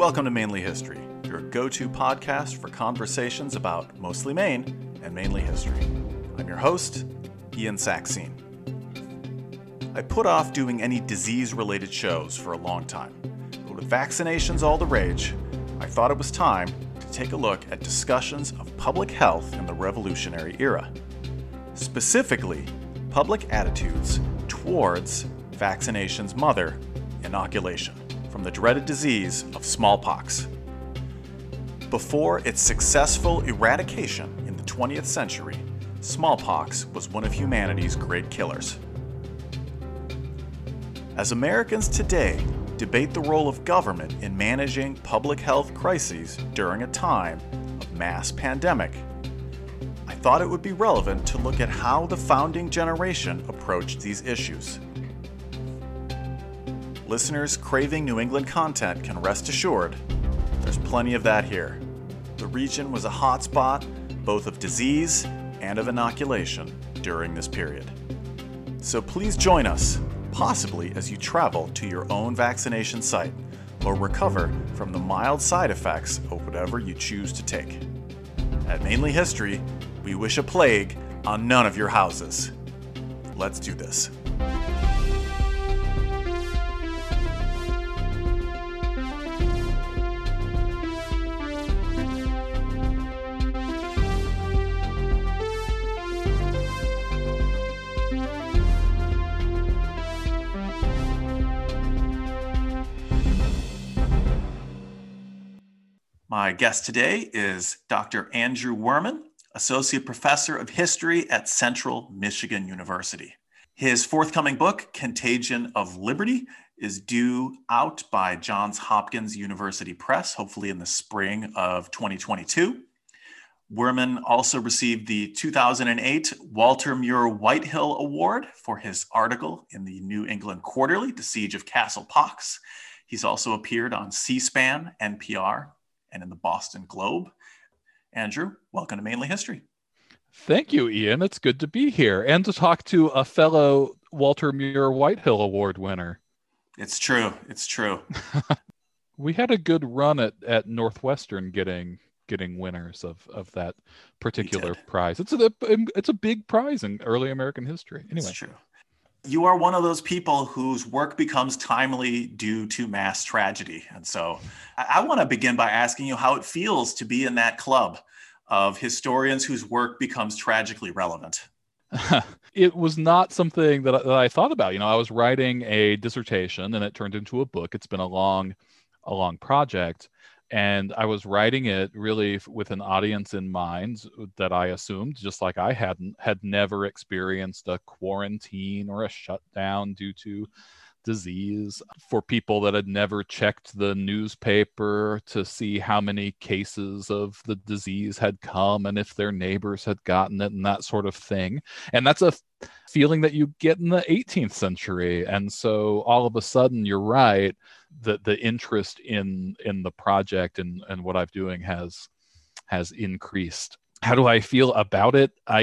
Welcome to Mainly History, your go to podcast for conversations about mostly Maine and mainly history. I'm your host, Ian Saxine. I put off doing any disease related shows for a long time, but with vaccinations all the rage, I thought it was time to take a look at discussions of public health in the Revolutionary era. Specifically, public attitudes towards vaccination's mother, inoculation, from the dreaded disease of smallpox. Before its successful eradication in the 20th century, smallpox was one of humanity's great killers. As Americans today debate the role of government in managing public health crises during a time of mass pandemic, I thought it would be relevant to look at how the founding generation approached these issues. Listeners craving New England content can rest assured there's plenty of that here. The region was a hotspot both of disease and of inoculation during this period. So please join us, possibly as you travel to your own vaccination site or recover from the mild side effects of whatever you choose to take. At Mainly History, we wish a plague on none of your houses. Let's do this. My guest today is Dr. Andrew Wehrman, Associate Professor of History at Central Michigan University. His forthcoming book, Contagion of Liberty, is due out by Johns Hopkins University Press, hopefully in the spring of 2022. Wehrman also received the 2008 Walter Muir Whitehill Award for his article in the New England Quarterly, The Siege of Castle Pox. He's also appeared on C SPAN, NPR, and in the Boston Globe. Andrew, welcome to Mainly History. Thank you, Ian. It's good to be here and to talk to a fellow Walter Muir Whitehill Award winner. It's true. It's true. we had a good run at, at Northwestern getting getting winners of, of that particular prize. It's a it's a big prize in early American history. Anyway, it's true you are one of those people whose work becomes timely due to mass tragedy. And so I, I want to begin by asking you how it feels to be in that club of historians whose work becomes tragically relevant. it was not something that I, that I thought about. You know, I was writing a dissertation and it turned into a book. It's been a long, a long project and I was writing it really with an audience in mind that I assumed, just like I hadn't had never experienced a quarantine or a shutdown due to disease for people that had never checked the newspaper to see how many cases of the disease had come and if their neighbors had gotten it and that sort of thing. And that's a feeling that you get in the 18th century. And so all of a sudden, you're right the the interest in in the project and and what I'm doing has has increased. How do I feel about it? I,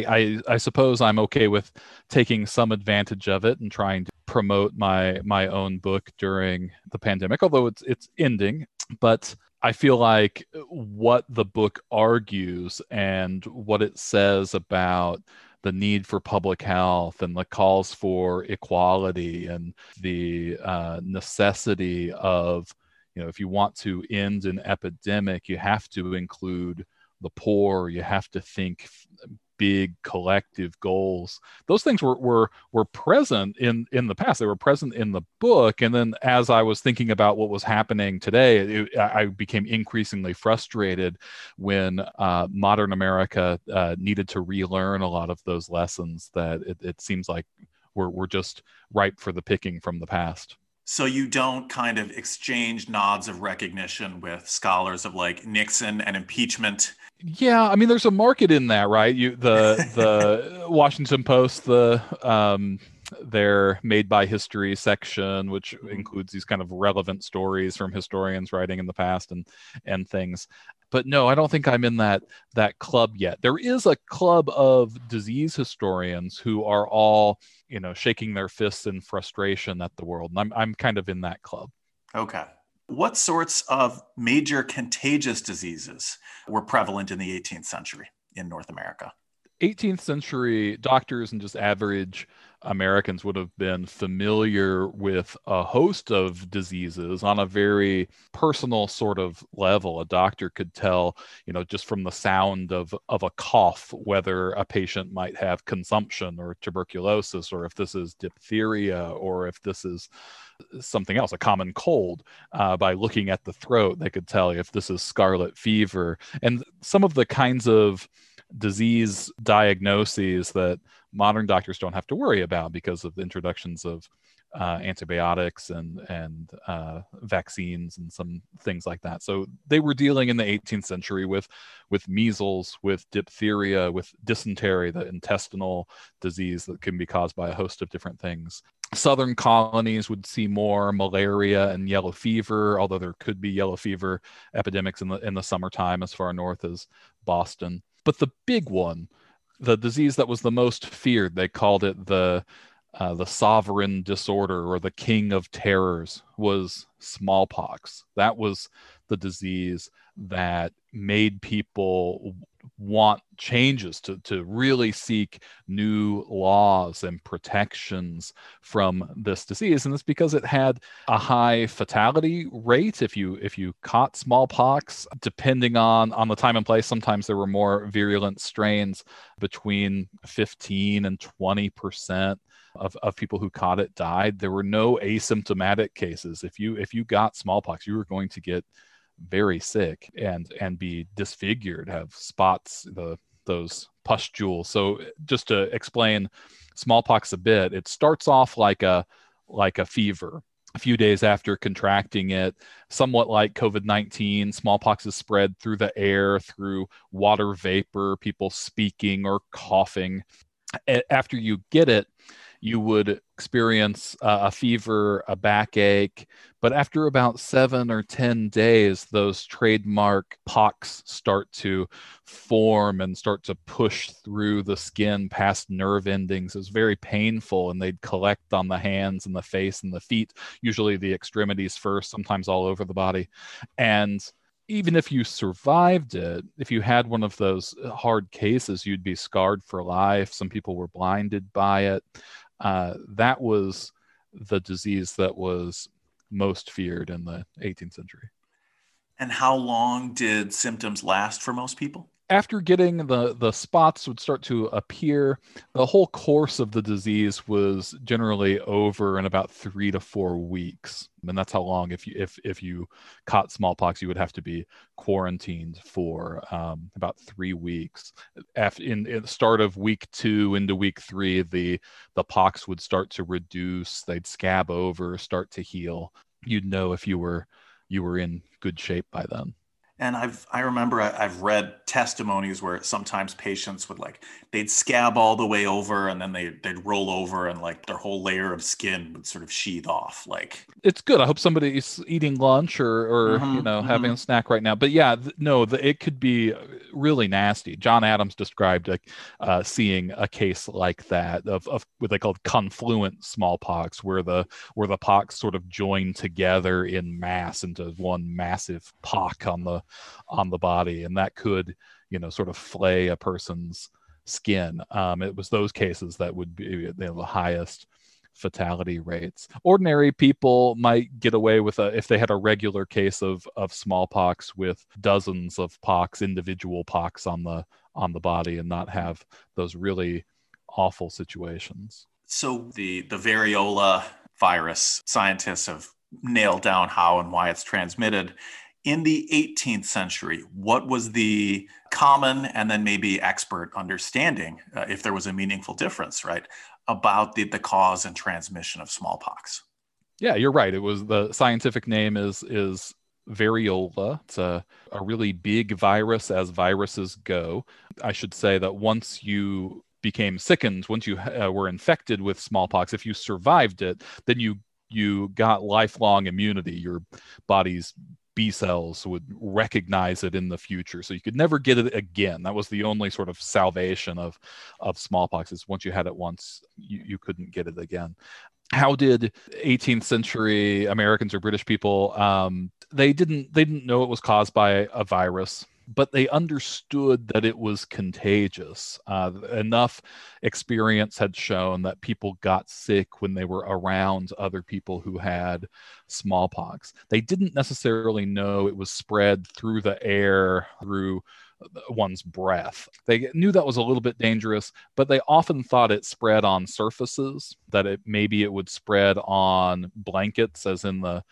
I I suppose I'm okay with taking some advantage of it and trying to promote my my own book during the pandemic, although it's it's ending. But I feel like what the book argues and what it says about the need for public health and the calls for equality and the uh, necessity of you know if you want to end an epidemic you have to include the poor. You have to think big collective goals. Those things were were were present in in the past. They were present in the book. And then as i was thinking about what was happening today it, i became increasingly frustrated when uh, modern america uh, needed to relearn a lot of those lessons that it, it seems like were, were just ripe for the picking from the past so you don't kind of exchange nods of recognition with scholars of like Nixon and impeachment. Yeah, I mean, there's a market in that, right? You the the Washington Post, the um, their made by history section which mm-hmm. includes these kind of relevant stories from historians writing in the past and and things but no i don't think i'm in that that club yet. There is a club of disease historians who are all you know shaking their fists in frustration at the world and i'm, I'm kind of in that club. Okay. What sorts of major contagious diseases were prevalent in the 18th century in North America? 18th century doctors and just average Americans would have been familiar with a host of diseases on a very personal sort of level. A doctor could tell, you know, just from the sound of, of a cough, whether a patient might have consumption or tuberculosis, or if this is diphtheria, or if this is something else, a common cold. Uh, by looking at the throat, they could tell if this is scarlet fever. And some of the kinds of disease diagnoses that modern doctors don't have to worry about because of the introductions of uh, antibiotics and and uh, vaccines and some things like that. So they were dealing in the 18th century with with measles, with diphtheria, with dysentery, the intestinal disease that can be caused by a host of different things. Southern colonies would see more malaria and yellow fever, although there could be yellow fever epidemics in the in the summertime as far north as Boston. But the big one, the disease that was the most feared, they called it the uh, the sovereign disorder or the king of terrors was smallpox. That was the disease that made people want changes to, to really seek new laws and protections from this disease and it's because it had a high fatality rate if you if you caught smallpox depending on on the time and place sometimes there were more virulent strains between 15 and 20 percent of, of people who caught it died there were no asymptomatic cases if you if you got smallpox you were going to get very sick and and be disfigured, have spots, the those pustules. So just to explain smallpox a bit, it starts off like a like a fever. A few days after contracting it, somewhat like COVID 19, smallpox is spread through the air, through water vapor, people speaking or coughing. After you get it, you would experience uh, a fever, a backache. But after about seven or 10 days, those trademark pox start to form and start to push through the skin past nerve endings. It's very painful, and they'd collect on the hands and the face and the feet, usually the extremities first, sometimes all over the body. And even if you survived it, if you had one of those hard cases, you'd be scarred for life. Some people were blinded by it uh, that was the disease that was most feared in the 18th century. And how long did symptoms last for most people? After getting the the spots would start to appear the whole course of the disease was generally over in about three to four weeks. And that's how long if you if if you caught smallpox you would have to be quarantined for um, about three weeks. After in, in the start of week two into week three the the pox would start to reduce. They'd scab over start to heal. You'd know if you were you were in good shape by then and I've I remember I, have read testimonies where sometimes patients would like they'd scab all the way over and then they they'd roll over and like their whole layer of skin would sort of sheath off. Like it's good. I hope somebody's eating lunch or or mm-hmm, you know mm-hmm. having a snack right now. But yeah, th- no, the, it could be really nasty. John Adams described like uh, seeing a case like that of of what they called confluent smallpox, where the where the pox sort of joined together in mass into one massive pock on the on the body, and that could, you know, sort of flay a person's skin. Um, it was those cases that would be you know, the highest fatality rates. Ordinary people might get away with a if they had a regular case of of smallpox with dozens of pox, individual pox on the on the body, and not have those really awful situations. So the the variola virus scientists have nailed down how and why it's transmitted in the 18th century, what was the common and then maybe expert understanding, uh, if there was a meaningful difference, right, about the, the cause and transmission of smallpox? Yeah, you're right. It was the scientific name is is variola. It's a, a really big virus as viruses go. I should say that once you became sickened, once you uh, were infected with smallpox, if you survived it, then you you got lifelong immunity. Your body's B cells would recognize it in the future. So you could never get it again. That was the only sort of salvation of, of smallpox is once you had it once, you, you couldn't get it again. How did 18th century Americans or British people um, they didn't they didn't know it was caused by a virus but they understood that it was contagious. Uh, enough experience had shown that people got sick when they were around other people who had smallpox. They didn't necessarily know it was spread through the air, through one's breath. They knew that was a little bit dangerous, but they often thought it spread on surfaces, that it maybe it would spread on blankets, as in the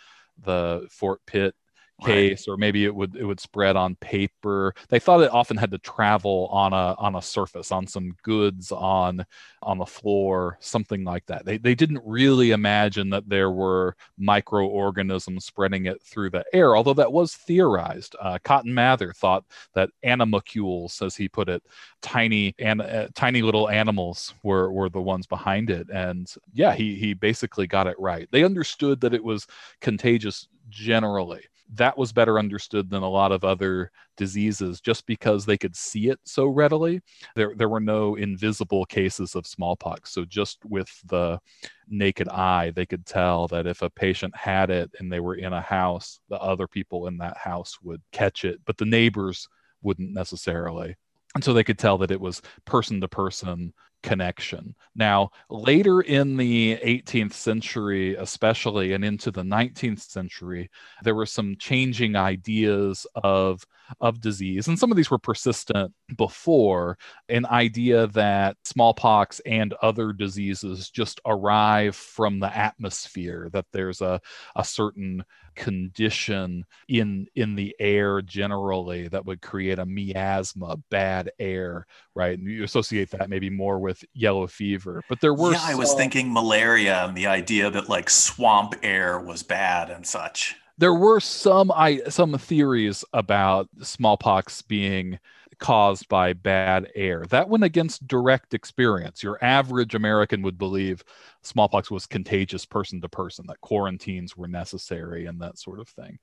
the Fort Pitt case right. or maybe it would it would spread on paper. They thought it often had to travel on a on a surface on some goods on on the floor something like that. They, they didn't really imagine that there were microorganisms spreading it through the air although that was theorized. Uh, cotton mather thought that animalcules as he put it tiny and uh, tiny little animals were were the ones behind it. And yeah he he basically got it right. They understood that it was contagious generally that was better understood than a lot of other diseases just because they could see it so readily. There, there were no invisible cases of smallpox. So, just with the naked eye, they could tell that if a patient had it and they were in a house, the other people in that house would catch it, but the neighbors wouldn't necessarily. And so they could tell that it was person to person connection. Now, later in the 18th century, especially, and into the 19th century, there were some changing ideas of, of disease. And some of these were persistent before an idea that smallpox and other diseases just arrive from the atmosphere, that there's a, a certain condition in in the air generally that would create a miasma bad air right? And you associate that maybe more with yellow fever but there were yeah i was thinking malaria and the idea that like swamp air was bad and such. There were some i some theories about smallpox being caused by bad air. That went against direct experience. Your average American would believe smallpox was contagious person to person, that quarantines were necessary and that sort of thing.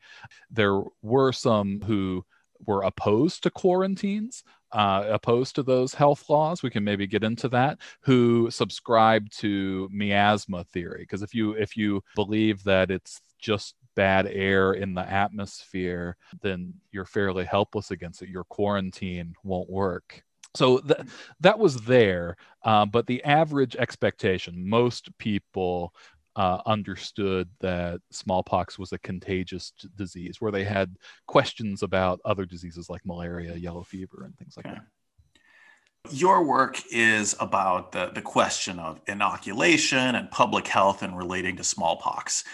There were some who were opposed to quarantines, uh, opposed to those health laws. We can maybe get into that. Who subscribe to miasma theory? Because if you if you believe that it's just bad air in the atmosphere, then you're fairly helpless against it. Your quarantine won't work. So th- that was there, uh, but the average expectation, most people uh, understood that smallpox was a contagious disease, where they had questions about other diseases like malaria, yellow fever, and things like okay. that. Your work is about the, the question of inoculation and public health and relating to smallpox.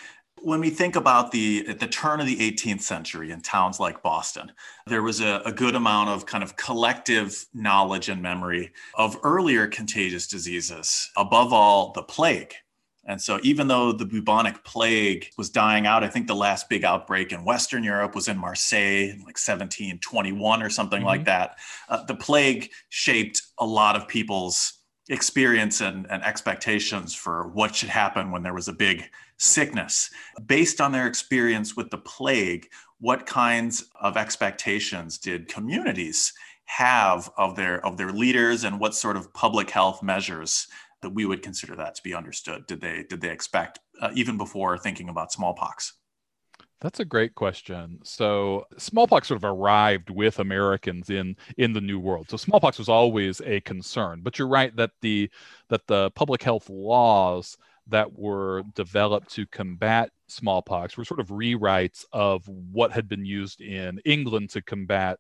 When we think about the at the turn of the 18th century in towns like Boston, there was a, a, good amount of kind of collective knowledge and memory of earlier contagious diseases, above all the plague. And so, even though the bubonic plague was dying out, I think the last big outbreak in Western Europe was in Marseille, in like 1721 or something mm-hmm. like that. Uh, the plague shaped a lot of people's experience and, and expectations for what should happen when there was a big sickness. Based on their experience with the plague, what kinds of expectations did communities have of their of their leaders and what sort of public health measures that we would consider that to be understood did they did they expect uh, even before thinking about smallpox that's a great question. So smallpox sort of arrived with Americans in in the New World. So smallpox was always a concern. But you're right that the that the public health laws that were developed to combat smallpox were sort of rewrites of what had been used in England to combat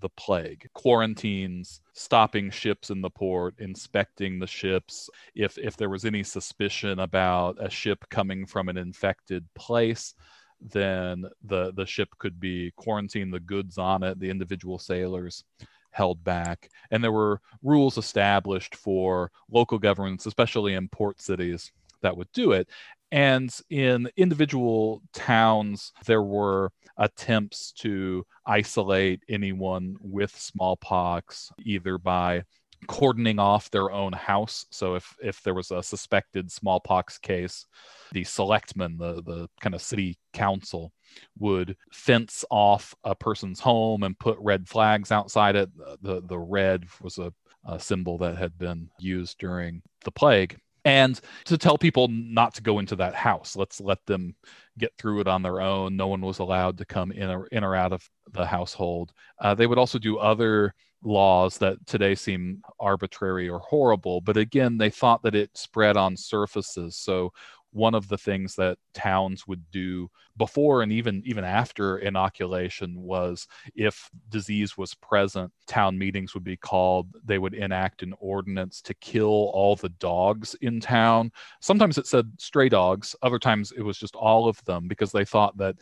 the plague. Quarantines stopping ships in the port inspecting the ships. If if there was any suspicion about a ship coming from an infected place then the the ship could be quarantined, the goods on it, the individual sailors held back, and there were rules established for local governments, especially in port cities, that would do it. And in individual towns, there were attempts to isolate anyone with smallpox, either by cordoning off their own house. So if if there was a suspected smallpox case, the selectmen, the the kind of city council, would fence off a person's home and put red flags outside it. The the red was a, a symbol that had been used during the plague and to tell people not to go into that house. Let's let them get through it on their own. No one was allowed to come in or, in or out of the household. Uh, they would also do other laws that today seem arbitrary or horrible, but again, they thought that it spread on surfaces. So one of the things that towns would do before and even even after inoculation was if disease was present town meetings would be called they would enact an ordinance to kill all the dogs in town sometimes it said stray dogs other times it was just all of them because they thought that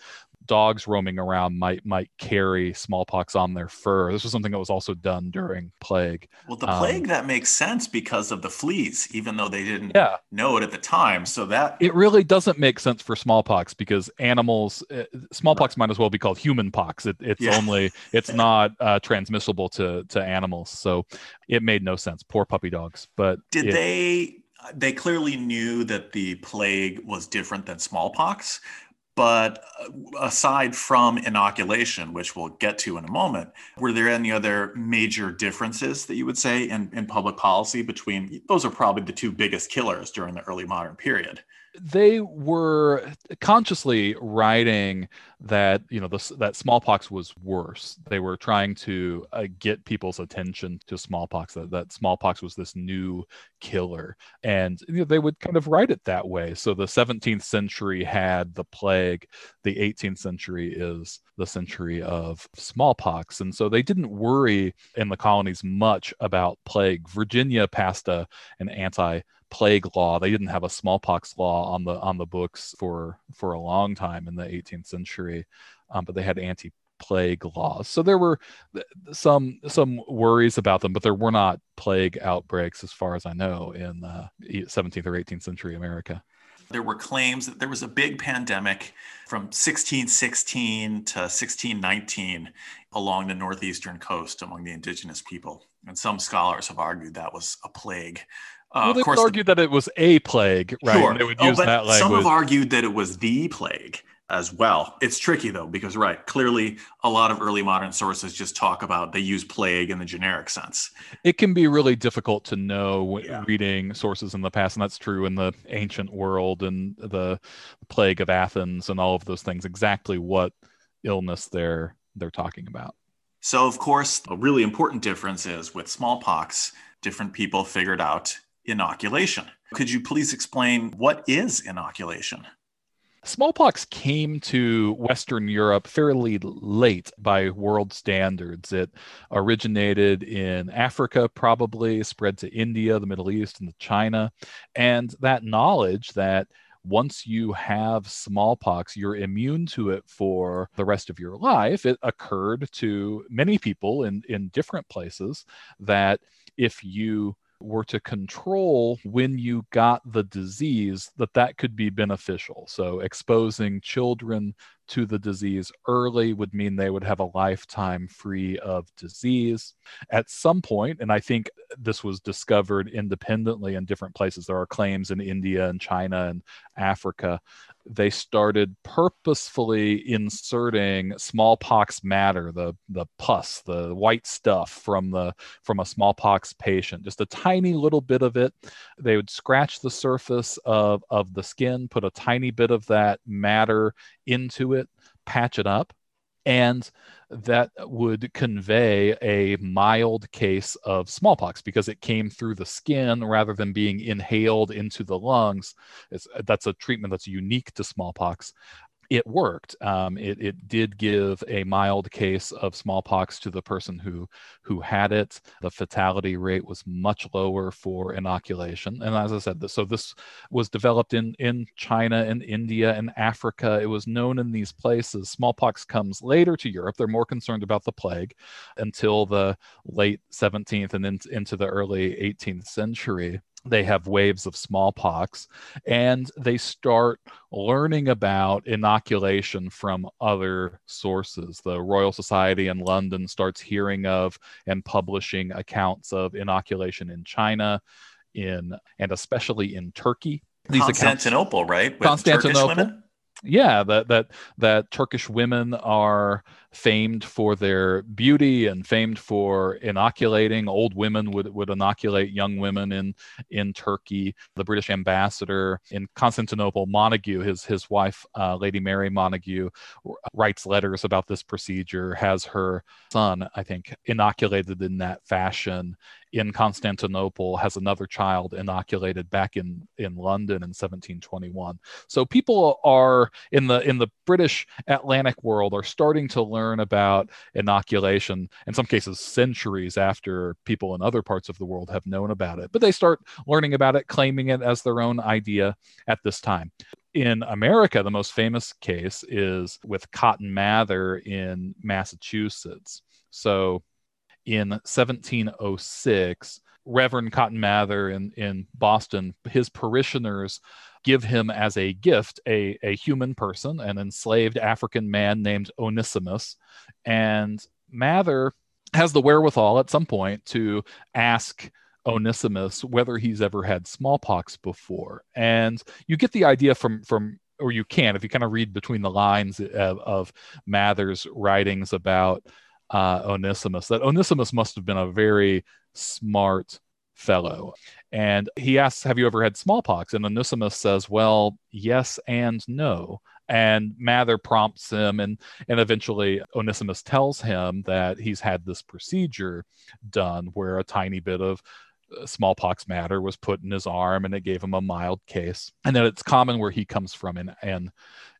dogs roaming around might might carry smallpox on their fur. This was something that was also done during plague. Well, the plague um, that makes sense because of the fleas, even though they didn't yeah. know it at the time. So that it really doesn't make sense for smallpox because animals, uh, smallpox might as well be called human pox. It, it's yeah. only it's not uh, transmissible to to animals, so it made no sense. Poor puppy dogs. But did it, they? They clearly knew that the plague was different than smallpox, but uh, aside from inoculation, which we'll get to in a moment, were there any other major differences that you would say in, in public policy between those are probably the two biggest killers during the early modern period? They were consciously writing that you know the, that smallpox was worse. They were trying to uh, get people's attention to smallpox. That, that smallpox was this new killer, and you know, they would kind of write it that way. So the 17th century had the plague. The 18th century is the century of smallpox, and so they didn't worry in the colonies much about plague. Virginia passed a an anti plague law. They didn't have a smallpox law on the on the books for for a long time in the 18th century, um, but they had anti plague laws. So there were some some worries about them, but there were not plague outbreaks, as far as I know, in uh, 17th or 18th century America. There were claims that there was a big pandemic from 1616 to 1619 along the northeastern coast among the indigenous people. And some scholars have argued that was a plague. Uh, well, they course, argued the, that it was a plague, right? Sure. They would oh, use oh, that language. Some have argued that it was the plague as well. It's tricky though, because right, clearly a lot of early modern sources just talk about they use plague in the generic sense. It can be really difficult to know yeah. reading sources in the past, and that's true in the ancient world and the plague of Athens and all of those things. Exactly what illness they're they're talking about. So, of course, a really important difference is with smallpox, different people figured out inoculation. Could you please explain what is inoculation? Smallpox came to Western Europe fairly late by world standards. It originated in Africa, probably, spread to India, the Middle East, and China. And that knowledge that once you have smallpox, you're immune to it for the rest of your life. It occurred to many people in, in different places that if you were to control when you got the disease that that could be beneficial. So exposing children to the disease early would mean they would have a lifetime free of disease. At some point and i think this was discovered independently in different places there are claims in india and china and africa they started purposefully inserting smallpox matter, the the pus, the white stuff from the from a smallpox patient, just a tiny little bit of it. They would scratch the surface of of the skin, put a tiny bit of that matter into it, patch it up, and that would convey a mild case of smallpox because it came through the skin rather than being inhaled into the lungs. It's, that's a treatment that's unique to smallpox it worked. Um, it, it did give a mild case of smallpox to the person who who had it. The fatality rate was much lower for inoculation. And as I said, so this was developed in in China and India and Africa. It was known in these places. Smallpox comes later to Europe. They're more concerned about the plague until the late 17th and in, into the early 18th century they have waves of smallpox and they start learning about inoculation from other sources. The royal society in london starts hearing of and publishing accounts of inoculation in china in and especially in turkey. These constantinople accounts, right With constantinople. yeah that that that turkish women are famed for their beauty and famed for inoculating. Old women would, would inoculate young women in, in Turkey. The British ambassador in Constantinople, Montagu, his, his wife, uh, Lady Mary Montagu, writes letters about this procedure, has her son, I think, inoculated in that fashion in Constantinople has another child inoculated back in in London in 1721. So people are in the in the British Atlantic world are starting to learn about inoculation in some cases centuries after people in other parts of the world have known about it. But they start learning about it, claiming it as their own idea at this time in America, the most famous case is with Cotton Mather in Massachusetts. So in 1706, Reverend Cotton Mather in, in Boston, his parishioners give him as a gift a, a human person, an enslaved African man named Onesimus. And Mather has the wherewithal at some point to ask Onesimus whether he's ever had smallpox before. And you get the idea from, from or you can, if you kind of read between the lines of, of Mather's writings about uh, Onesimus that Onesimus must have been a very smart fellow. And he asks, Have you ever had smallpox? And Onesimus says, Well, yes and no. And Mather prompts him, and, and eventually Onesimus tells him that he's had this procedure done where a tiny bit of uh, smallpox matter was put in his arm and it gave him a mild case. And that it's common where he comes from in, in,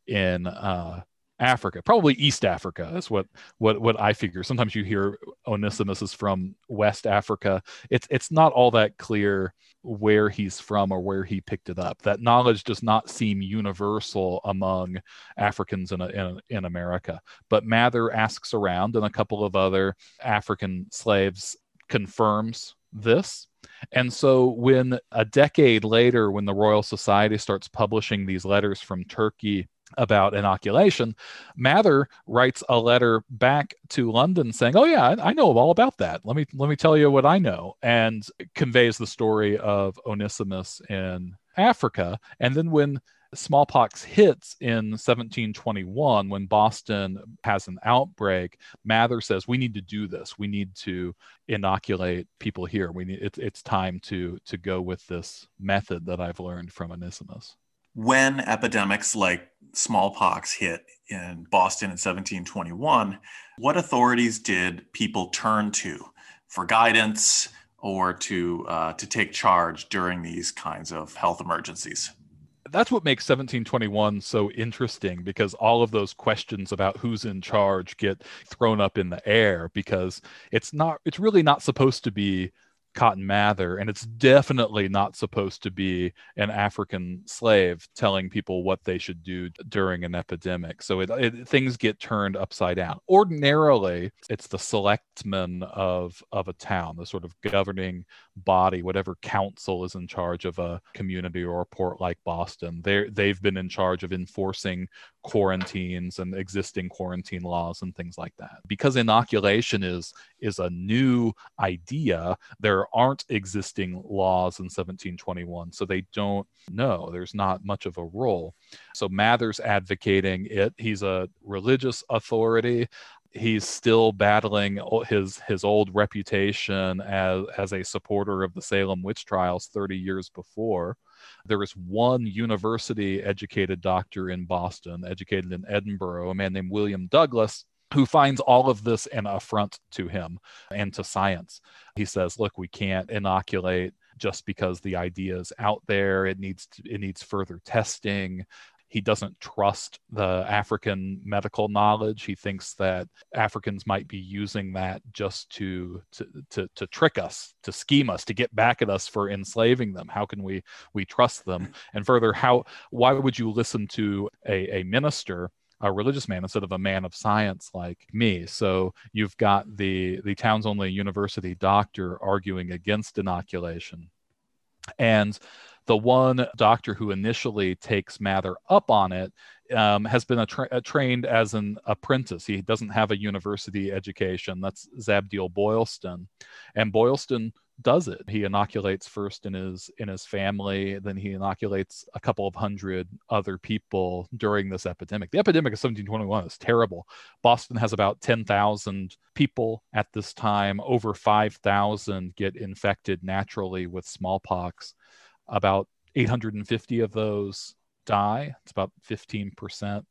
in uh, Africa, probably East Africa is what what what I figure. Sometimes you hear Onesimus is from West Africa. It's it's not all that clear where he's from or where he picked it up. That knowledge does not seem universal among Africans in, in, in America. But Mather asks around, and a couple of other African slaves confirms this. And so, when a decade later, when the Royal Society starts publishing these letters from Turkey about inoculation, Mather writes a letter back to London saying, "Oh yeah, I, know all about that. Let me let me tell you what I know," and conveys the story of Onesimus in Africa. And then when smallpox hits in 1721 when Boston has an outbreak, Mather says we need to do this. We need to inoculate people here. We need it's it's time to to go with this method that I've learned from Onesimus when epidemics like smallpox hit in Boston in 1721, what authorities did people turn to for guidance or to uh, to take charge during these kinds of health emergencies? That's what makes 1721 so interesting because all of those questions about who's in charge get thrown up in the air because it's not it's really not supposed to be Cotton Mather, and it's definitely not supposed to be an African slave telling people what they should do during an epidemic. So it, it, things get turned upside down. Ordinarily, it's the selectmen of of a town, the sort of governing body, whatever council is in charge of a community or a port like Boston. They they've been in charge of enforcing quarantines and existing quarantine laws and things like that. Because inoculation is is a new idea, there aren't existing laws in 1721, so they don't know. There's not much of a role. So Mather's advocating it. He's a religious authority he's still battling his his old reputation as as a supporter of the Salem witch trials 30 years before. There is one university educated doctor in Boston, educated in Edinburgh, a man named William Douglas, who finds all of this an affront to him and to science. He says, "Look, we can't inoculate just because the idea is out there. It needs to, it needs further testing he doesn't trust the African medical knowledge. He thinks that Africans might be using that just to, to to to, trick us, to scheme us, to get back at us for enslaving them. How can we we trust them? And further, how why would you listen to a, a minister? a religious man instead of a man of science like me. So you've got the the town's only university doctor arguing against inoculation. And the one doctor who initially takes Mather up on it um, has been a tra- a trained as an apprentice. He doesn't have a university education. That's Zabdiel Boylston. And Boylston does it. He inoculates first in his in his family, then he inoculates a couple of hundred other people during this epidemic. The epidemic of 1721 is terrible. Boston has about 10,000 people at this time. Over 5,000 get infected naturally with smallpox. About 850 of those die. It's about 15%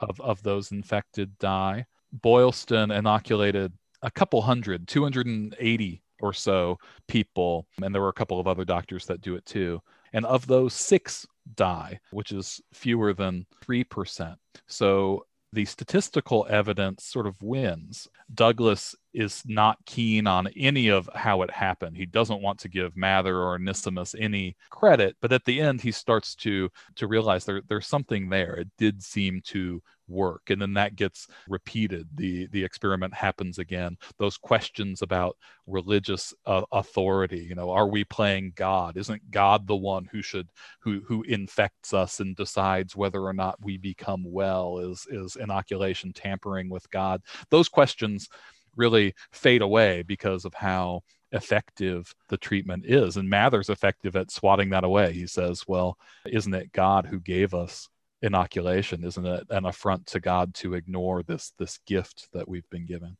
of, of those infected die. Boylston inoculated a couple hundred, 280 or so people, and there were a couple of other doctors that do it too. And of those, six die, which is fewer than 3%. So the statistical evidence sort of wins. Douglas is not keen on any of how it happened. He doesn't want to give Mather or Onesimus any credit, but at the end he starts to to realize there, there's something there. It did seem to work. And then that gets repeated. The the experiment happens again. Those questions about religious uh, authority you know are we playing god? Isn't god the one who should who who infects us and decides whether or not we become well? Is is inoculation tampering with god? Those questions really fade away because of how effective the treatment is. And mather's effective at swatting that away. He says well isn't it god who gave us inoculation? Isn't it an affront to god to ignore this this gift that we've been given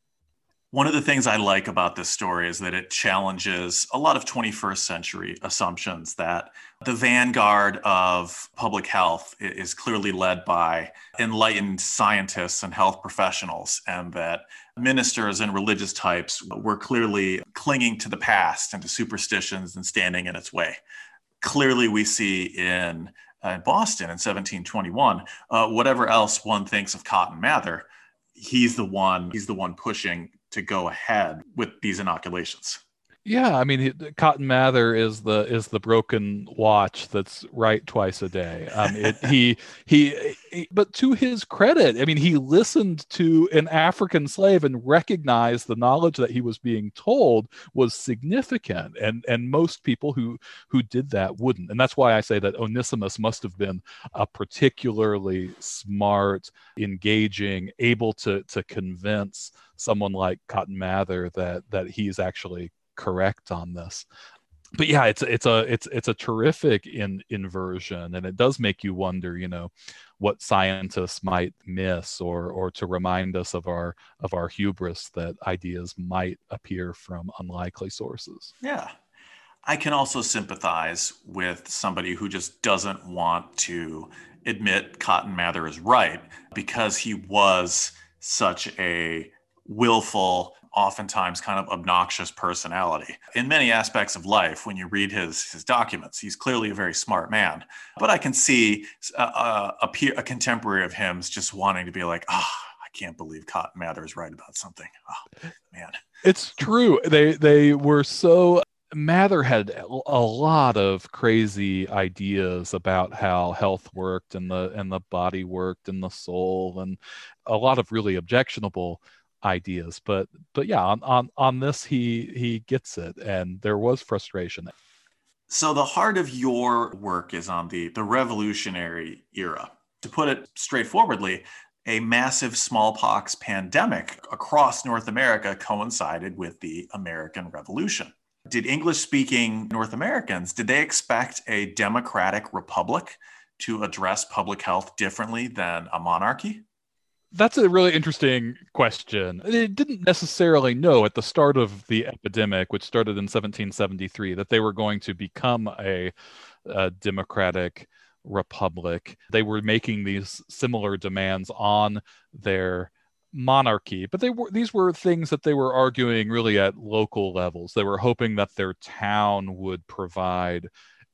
one of the things I like about this story is that it challenges a lot of 21st century assumptions that the vanguard of public health is clearly led by enlightened scientists and health professionals, and that ministers and religious types were clearly clinging to the past and to superstitions and standing in its way. Clearly, we see in uh, in Boston in 1721. Uh, whatever else one thinks of Cotton Mather, he's the one. He's the one pushing to go ahead with these inoculations. Yeah, I mean, Cotton Mather is the is the broken watch that's right twice a day. Um, it, he, he he, but to his credit, I mean, he listened to an African slave and recognized the knowledge that he was being told was significant, and and most people who who did that wouldn't, and that's why I say that Onesimus must have been a particularly smart, engaging, able to to convince someone like Cotton Mather that that he's actually correct on this. But yeah it's it's a it's it's a terrific in inversion and it does make you wonder you know what scientists might miss or or to remind us of our of our hubris that ideas might appear from unlikely sources. Yeah. I can also sympathize with somebody who just doesn't want to admit cotton mather is right because he was such a willful oftentimes kind of obnoxious personality. In many aspects of life, when you read his, his documents, he's clearly a very smart man. But I can see a, a, peer, a contemporary of him's just wanting to be like, ah, oh, I can't believe Cotton Mather is right about something. Oh, man. It's true. They they were so Mather had a lot of crazy ideas about how health worked and the and the body worked and the soul and a lot of really objectionable ideas but but yeah on, on on this he he gets it and there was frustration. So the heart of your work is on the the revolutionary era. To put it straightforwardly a massive smallpox pandemic across north america coincided with the american revolution. Did english speaking north americans did they expect a democratic republic to address public health differently than a monarchy that's a really interesting question. They didn't necessarily know at the start of the epidemic, which started in 1773, that they were going to become a, a democratic republic. They were making these similar demands on their monarchy but they were these were things that they were arguing really at local levels they were hoping that their town would provide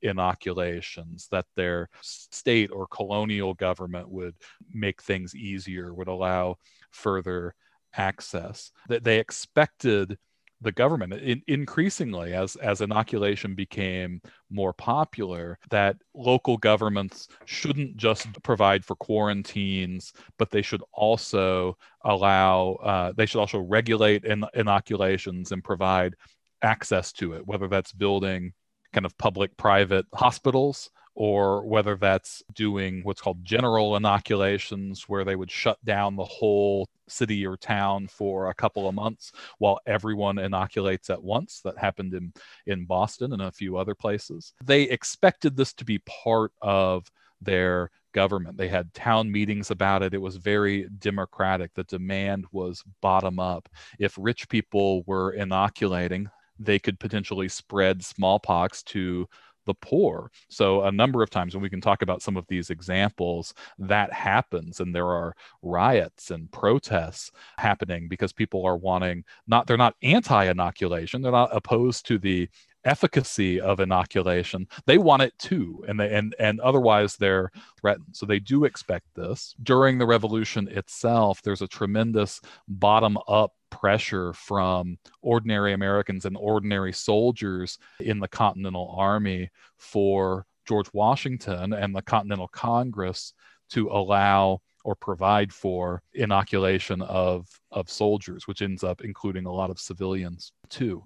inoculations, that their state or colonial government would make things easier, would allow further access. That they expected the government in, increasingly as as inoculation became more popular that local governments shouldn't just provide for quarantines but they should also allow uh, they should also regulate in, inoculations and provide access to it whether that's building kind of public private hospitals or whether that's doing what's called general inoculations, where they would shut down the whole city or town for a couple of months while everyone inoculates at once. That happened in, in Boston and a few other places. They expected this to be part of their government. They had town meetings about it. It was very democratic. The demand was bottom up. If rich people were inoculating, they could potentially spread smallpox to the poor. So, a number of times, when we can talk about some of these examples, that happens, and there are riots and protests happening because people are wanting not, they're not anti inoculation, they're not opposed to the efficacy of inoculation. They want it too and they and and otherwise they're threatened. So they do expect this. During the revolution itself there's a tremendous bottom up pressure from ordinary americans and ordinary soldiers in the continental army for george washington and the continental congress to allow or provide for inoculation of of soldiers which ends up including a lot of civilians too.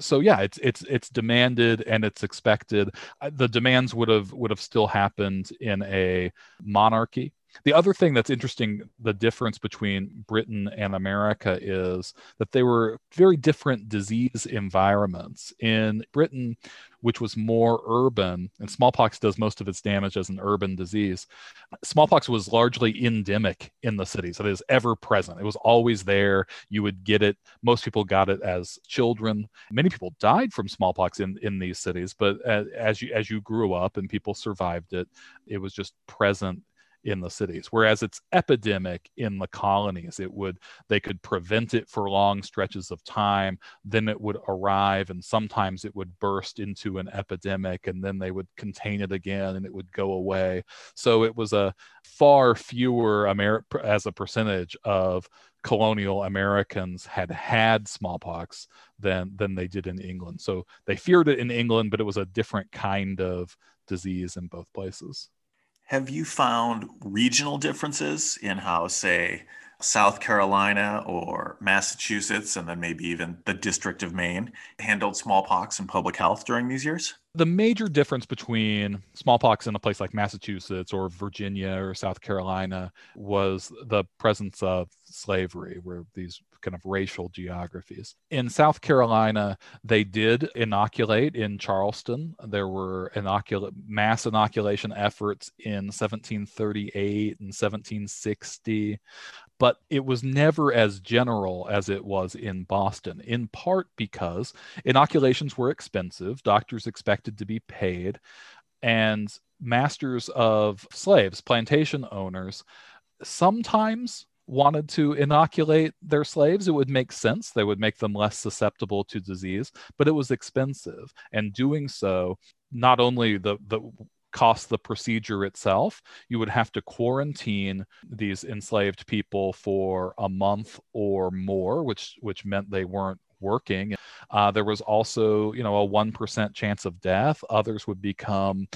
So yeah it's it's it's demanded and it's expected. Uh, the demands would have would have still happened in a monarchy the other thing that's interesting, the difference between Britain and America is that they were very different disease environments. In Britain, which was more urban, and smallpox does most of its damage as an urban disease, smallpox was largely endemic in the cities. So It is ever present. It was always there. You would get it. Most people got it as children. Many people died from smallpox in, in these cities, but as you as you grew up and people survived it, it was just present in the cities whereas it's epidemic in the colonies it would they could prevent it for long stretches of time then it would arrive and sometimes it would burst into an epidemic and then they would contain it again and it would go away so it was a far fewer Amer- as a percentage of colonial Americans had had smallpox than than they did in England. So they feared it in England, but it was a different kind of disease in both places. Have you found regional differences in how, say, South Carolina or Massachusetts, and then maybe even the District of Maine, handled smallpox and public health during these years? The major difference between smallpox in a place like Massachusetts or Virginia or South Carolina was the presence of slavery, where these kind of racial geographies. In South Carolina, they did inoculate in Charleston. There were inocula- mass inoculation efforts in 1738 and 1760 but it was never as general as it was in Boston, in part because inoculations were expensive, doctors expected to be paid, and masters of slaves, plantation owners, sometimes wanted to inoculate their slaves, it would make sense. They would make them less susceptible to disease, but it was expensive. And doing so, not only the, the cost the procedure itself. You would have to quarantine these enslaved people for a month or more, which which meant they weren't working. Uh, there was also, you know, a 1% chance of death. Others would become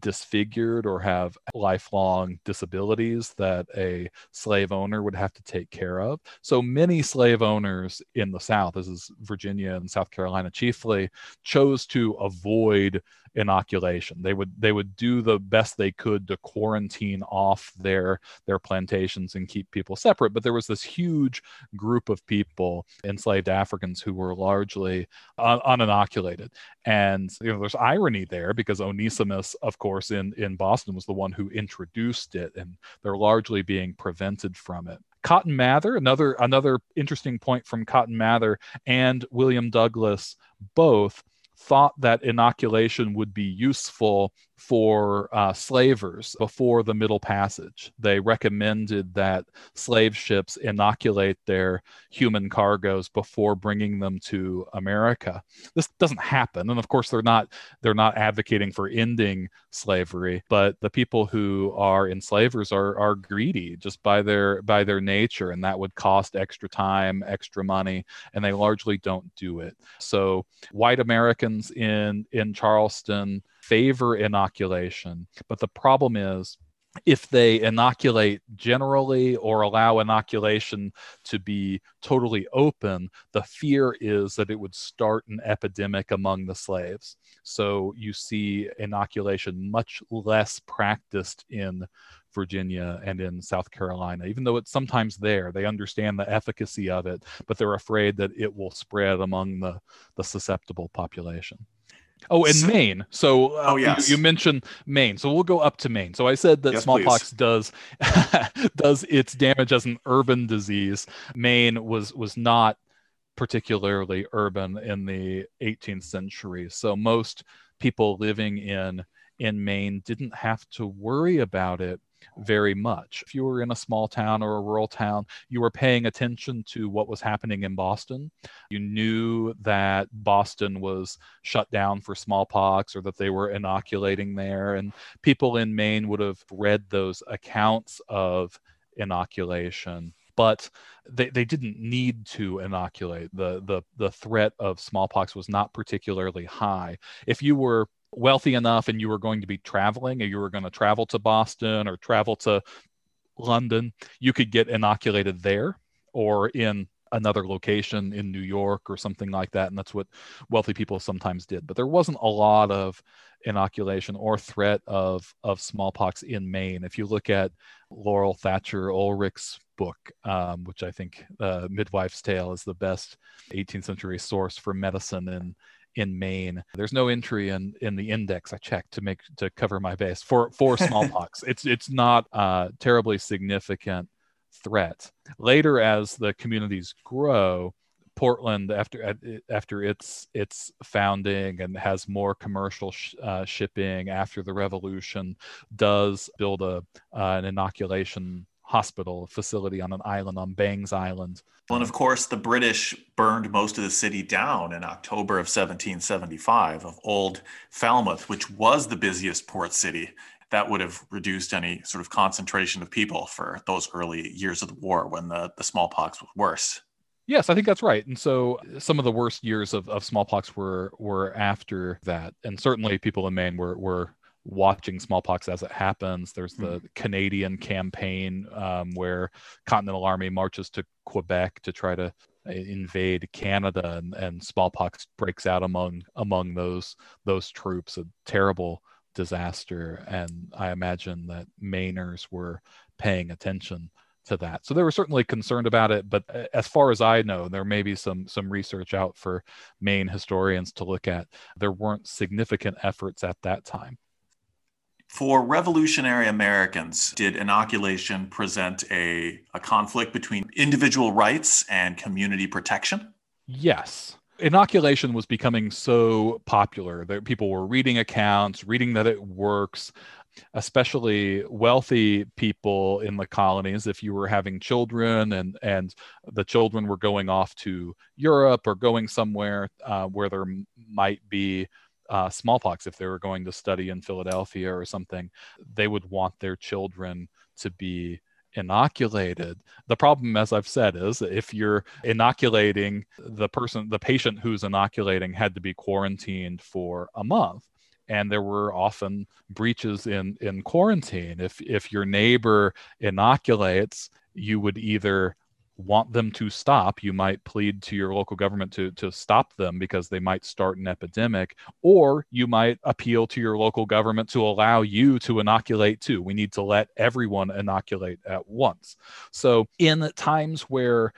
disfigured or have lifelong disabilities that a slave owner would have to take care of. So many slave owners in the South, this is Virginia and South Carolina chiefly, chose to avoid inoculation. They would they would do the best they could to quarantine off their their plantations and keep people separate. But there was this huge group of people, enslaved Africans, who were largely uh, un- uninoculated. And you know, there's irony there because Onesimus, of course, in in Boston was the one who introduced it, and they're largely being prevented from it. Cotton Mather, another another interesting point from Cotton Mather and William Douglass both thought that inoculation would be useful for uh, slavers before the Middle Passage. They recommended that slave ships inoculate their human cargoes before bringing them to America. This doesn't happen, and of course, they're not they're not advocating for ending slavery. But the people who are enslavers are are greedy just by their by their nature, and that would cost extra time, extra money, and they largely don't do it. So white Americans in in Charleston favor inoculation. But the problem is if they inoculate generally or allow inoculation to be totally open, the fear is that it would start an epidemic among the slaves. So you see inoculation much less practiced in Virginia and in South Carolina, even though it's sometimes there. They understand the efficacy of it, but they're afraid that it will spread among the, the susceptible population. Oh, and so, Maine. So, uh, oh yes, you, you, mentioned Maine. So we'll go up to Maine. So I said that yes, smallpox please. does does its damage as an urban disease. Maine was was not particularly urban in the 18th century. So most people living in in Maine didn't have to worry about it very much. If you were in a small town or a rural town, you were paying attention to what was happening in Boston. You knew that Boston was shut down for smallpox or that they were inoculating there. And people in Maine would have read those accounts of inoculation but they, they didn't need to inoculate. The, the, the threat of smallpox was not particularly high. If you were wealthy enough and you were going to be traveling or you were going to travel to Boston or travel to London, you could get inoculated there or in another location in New York or something like that. And that's what wealthy people sometimes did. But there wasn't a lot of inoculation or threat of, of smallpox in Maine. If you look at Laurel Thatcher Ulrich's book, um, which I think uh, Midwife's Tale is the best 18th century source for medicine in in Maine. There's no entry in in the index I checked to make to cover my base for for smallpox. it's it's not a terribly significant threat. Later, as the communities grow, Portland after after its its founding and has more commercial sh- uh, shipping after the revolution does build a uh, an inoculation hospital facility on an island on Bangs Island. Well, and of course, the British burned most of the city down in October of 1775 of Old Falmouth, which was the busiest port city. That would have reduced any sort of concentration of people for those early years of the war when the, the smallpox was worse. Yes, I think that's right. And so some of the worst years of, of smallpox were were after that. And certainly people in Maine were were watching smallpox as it happens. There's the mm. Canadian campaign um, where Continental Army marches to Quebec to try to uh, invade Canada, and, and smallpox breaks out among among those those troops. A terrible disaster, and I imagine that Mainers were paying attention to that. So they were certainly concerned about it, but uh, as far as I know, there may be some some research out for Maine historians to look at. There weren't significant efforts at that time. For revolutionary Americans, did inoculation present a, a conflict between individual rights and community protection? Yes. Inoculation was becoming so popular that people were reading accounts, reading that it works, especially wealthy people in the colonies if you were having children and and the children were going off to europe or going somewhere uh, where there might be uh, smallpox if they were going to study in Philadelphia or something, they would want their children to be inoculated. The problem, as I've said, is if you're inoculating the person, the patient who's inoculating had to be quarantined for a month. And there were often breaches in, in quarantine. If if your neighbor inoculates, you would either want them to stop, you might plead to your local government to, to stop them because they might start an epidemic, or you might appeal to your local government to allow you to inoculate too. We need to let everyone inoculate at once. So, in times where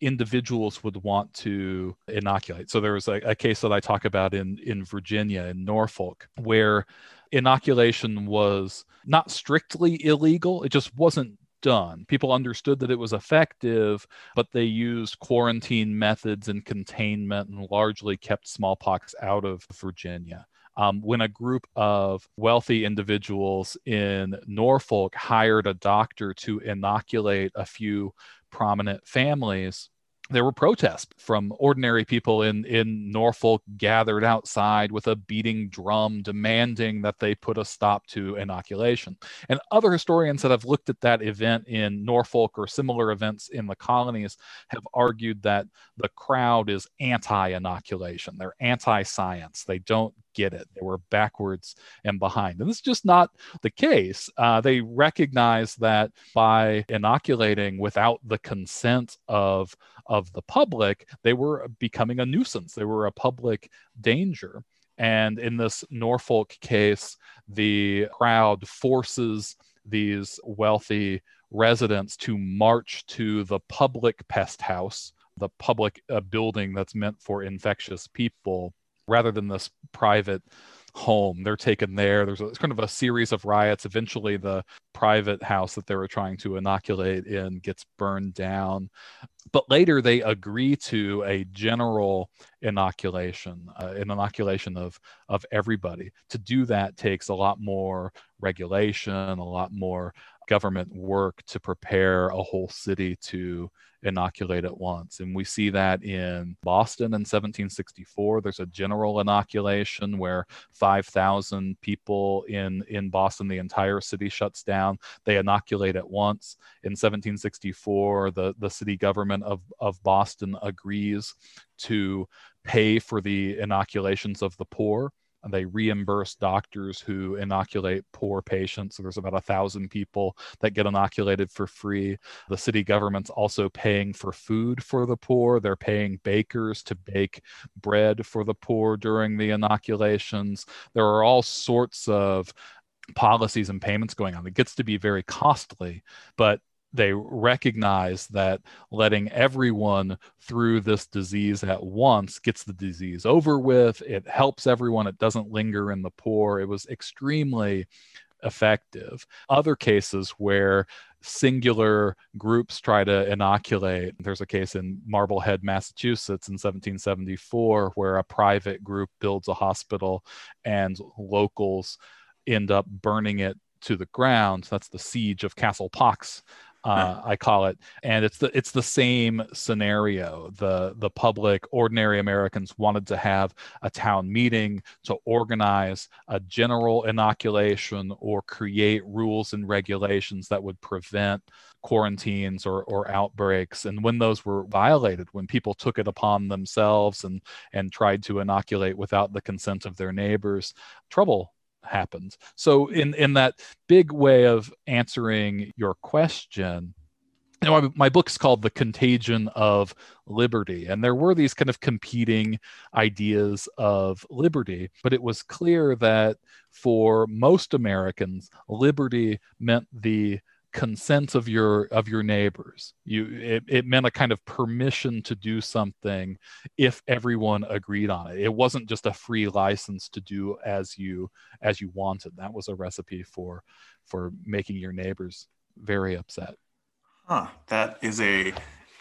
individuals would want to inoculate, so there was a, a case that I talk about in, in Virginia, in Norfolk, where inoculation was not strictly illegal, it just wasn't done. People understood that it was effective, but they used quarantine methods and containment and largely kept smallpox out of Virginia. Um, when a group of wealthy individuals in Norfolk hired a doctor to inoculate a few prominent families, there were protests from ordinary people in, in Norfolk gathered outside with a beating drum demanding that they put a stop to inoculation. And other historians that have looked at that event in Norfolk or similar events in the colonies have argued that the crowd is anti inoculation. They're anti science. They don't get it. They were backwards and behind. And this is just not the case. Uh, they recognize that by inoculating without the consent of, of the public, they were becoming a nuisance. They were a public danger. And in this Norfolk case, the crowd forces these wealthy residents to march to the public pest house, the public uh, building that's meant for infectious people, rather than this private home. They're taken there. There's a, kind of a series of riots. Eventually, the private house that they were trying to inoculate in gets burned down. But later, they agree to a general inoculation, uh, an inoculation of of everybody. To do that takes a lot more regulation, a lot more government work to prepare a whole city to inoculate at once. And we see that in Boston in 1764. There's a general inoculation where 5,000 people in, in Boston, the entire city shuts down. They inoculate at once. In 1764, the, the city government of, of Boston agrees to pay for the inoculations of the poor they reimburse doctors who inoculate poor patients. So there's about a thousand people that get inoculated for free. The city government's also paying for food for the poor. They're paying bakers to bake bread for the poor during the inoculations. There are all sorts of policies and payments going on. It gets to be very costly, but they recognize that letting everyone through this disease at once gets the disease over with. It helps everyone. It doesn't linger in the poor. It was extremely effective. Other cases where singular groups try to inoculate. There's a case in Marblehead, Massachusetts in 1774 where a private group builds a hospital and locals end up burning it to the ground. That's the siege of Castle Pox uh, I call it, and it's the it's the same scenario. The the public, ordinary Americans wanted to have a town meeting to organize a general inoculation or create rules and regulations that would prevent quarantines or, or outbreaks. And when those were violated, when people took it upon themselves and and tried to inoculate without the consent of their neighbors, trouble happens. So in in that big way of answering your question, you know, my, my book is called The Contagion of Liberty. And there were these kind of competing ideas of liberty, but it was clear that for most Americans, liberty meant the consent of your of your neighbors. You it, it meant a kind of permission to do something if everyone agreed on it. It wasn't just a free license to do as you as you wanted. That was a recipe for for making your neighbors very upset. Huh. That is a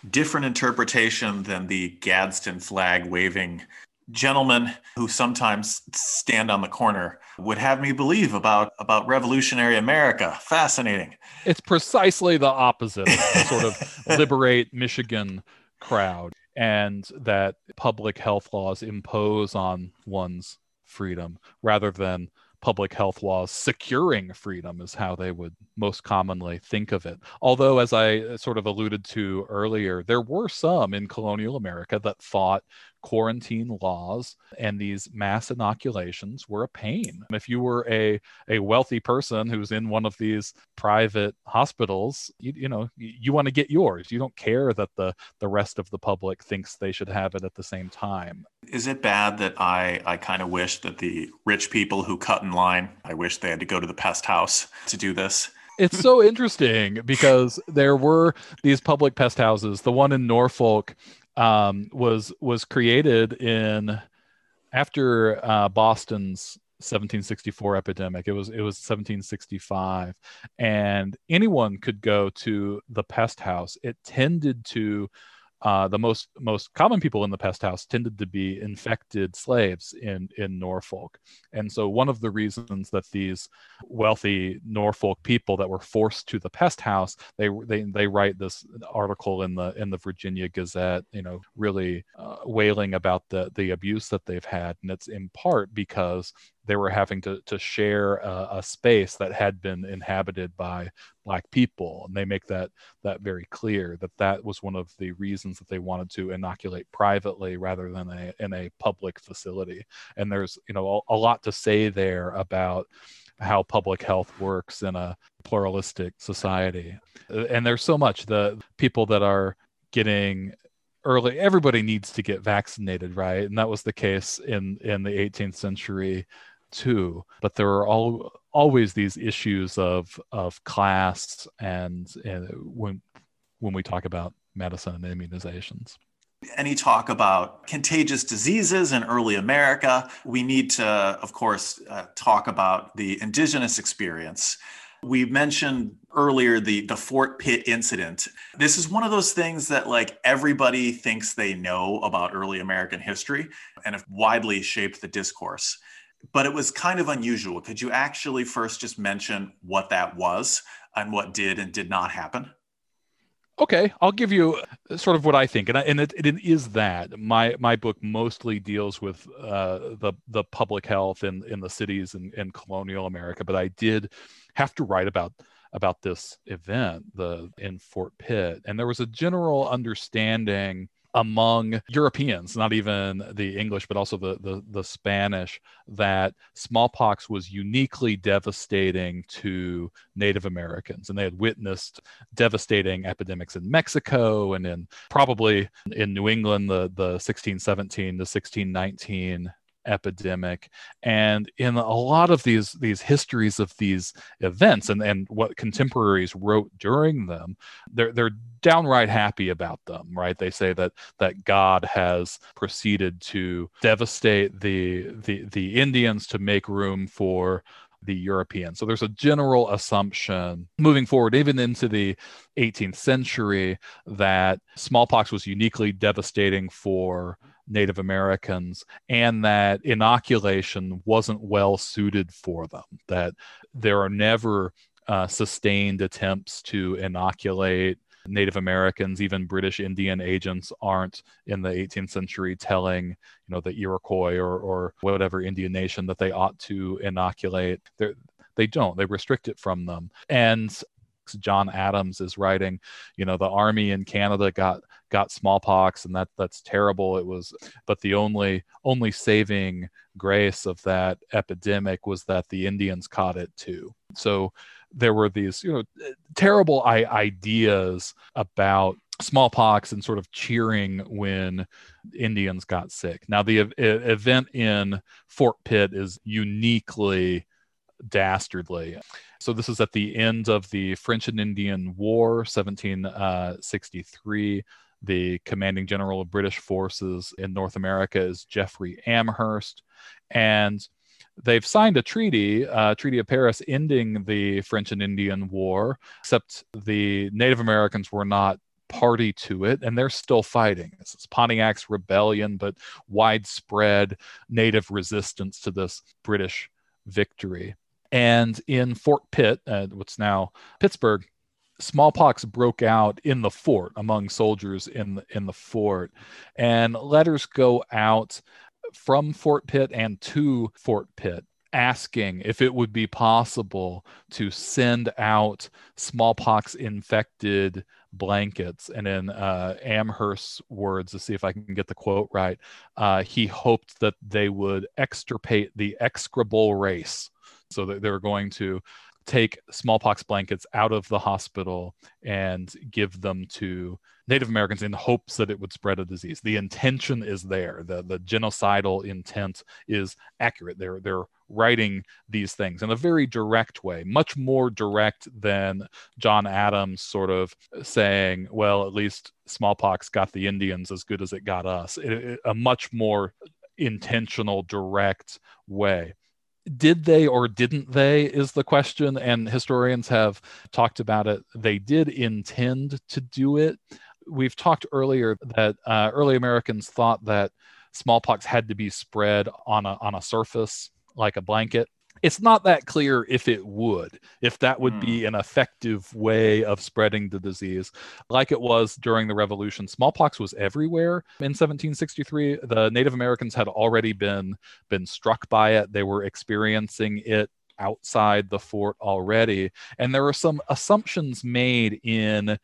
different interpretation than the gadsden flag waving gentlemen who sometimes stand on the corner would have me believe about about revolutionary America. Fascinating. It's precisely the opposite of the sort of liberate Michigan crowd and that public health laws impose on one's freedom rather than public health laws securing freedom is how they would most commonly think of it. Although, as I sort of alluded to earlier, there were some in colonial America that thought quarantine laws and these mass inoculations were a pain. If you were a, a wealthy person who's in one of these private hospitals, you, you know, you, you want to get yours. You don't care that the, the rest of the public thinks they should have it at the same time. Is it bad that I, I kind of wish that the rich people who cut in line, I wish they had to go to the pest house to do this? it's so interesting because there were these public pest houses. The one in Norfolk um, was was created in after uh, Boston's 1764 epidemic. It was it was 1765, and anyone could go to the pest house. It tended to uh, the most most common people in the pest house tended to be infected slaves in in Norfolk, and so one of the reasons that these wealthy Norfolk people that were forced to the pest house, they they they write this article in the in the Virginia Gazette, you know, really uh, wailing about the the abuse that they've had, and it's in part because they were having to, to share a, a, space that had been inhabited by black people and they make that that very clear that that was one of the reasons that they wanted to inoculate privately rather than a, in a public facility. And there's you know a, a lot to say there about how public health works in a pluralistic society. Uh, and there's so much the people that are getting early everybody needs to get vaccinated right? And that was the case in in the 18th century too but there are all always these issues of of class and, and when when we talk about medicine and immunizations any talk about contagious diseases in early America, we need to, of course, uh, talk about the indigenous experience. We mentioned earlier the, the Fort Pitt incident. This is one of those things that like everybody thinks they know about early American history and have widely shaped the discourse. But it was kind of unusual. Could you actually first just mention what that was and what did and did not happen? Okay, I'll give you sort of what I think, and I, and it, it is that my my book mostly deals with uh, the the public health in in the cities in, in colonial America, but I did have to write about about this event the in Fort Pitt, and there was a general understanding among Europeans, not even the English, but also the, the, the, Spanish, that smallpox was uniquely devastating to Native Americans. And they had witnessed devastating epidemics in Mexico and in probably in New England, the, the 1617 to 1619 epidemic and in a lot of these these histories of these events and and what contemporaries wrote during them they're they're downright happy about them right they say that that god has proceeded to devastate the the the indians to make room for the European. So there's a general assumption moving forward, even into the 18th century, that smallpox was uniquely devastating for Native Americans, and that inoculation wasn't well suited for them, that there are never uh, sustained attempts to inoculate Native Americans, even British Indian agents aren't in the 18th century telling, you know, the Iroquois or, or whatever Indian nation that they ought to inoculate. They're, they don't. They restrict it from them. And John Adams is writing, you know, the army in Canada got got smallpox and that that's terrible. It was but the only only saving grace of that epidemic was that the Indians caught it too. So there were these, you know, terrible I- ideas about smallpox and sort of cheering when Indians got sick. Now, the e- event in Fort Pitt is uniquely dastardly. So this is at the end of the French and Indian War, 1763. Uh, The commanding general of British forces in North America is Jeffrey Amherst, and they've signed a treaty, uh, Treaty of Paris, ending the French and Indian War. Except the Native Americans were not party to it, and they're still fighting. Is Pontiac's rebellion, but widespread Native resistance to this British victory. And in Fort Pitt, uh, what's now Pittsburgh, smallpox broke out in the fort among soldiers in the, in the fort, and letters go out from Fort Pitt and to Fort Pitt asking if it would be possible to send out smallpox infected blankets. And in uh, Amherst's words, to see if I can get the quote right, uh, he hoped that they would extirpate the execrable race so that they were going to take smallpox blankets out of the hospital and give them to Native Americans in hopes that it would spread a disease. The intention is there. The the genocidal intent is accurate. They're they're writing these things in a very direct way, much more direct than John Adams sort of saying, well, at least smallpox got the Indians as good as it got us. It, it, a much more intentional, direct way did they or didn't they is the question and historians have talked about it. They did intend to do it. We've talked earlier that uh, early americans thought that smallpox had to be spread on a, on a surface like a blanket it's not that clear if it would, if that would mm. be hmm. an effective way of spreading the disease, like it was during the Revolution. Smallpox was everywhere in 1763. The Native Americans had already been been struck by it. They were experiencing it outside the fort already, and there were some assumptions made in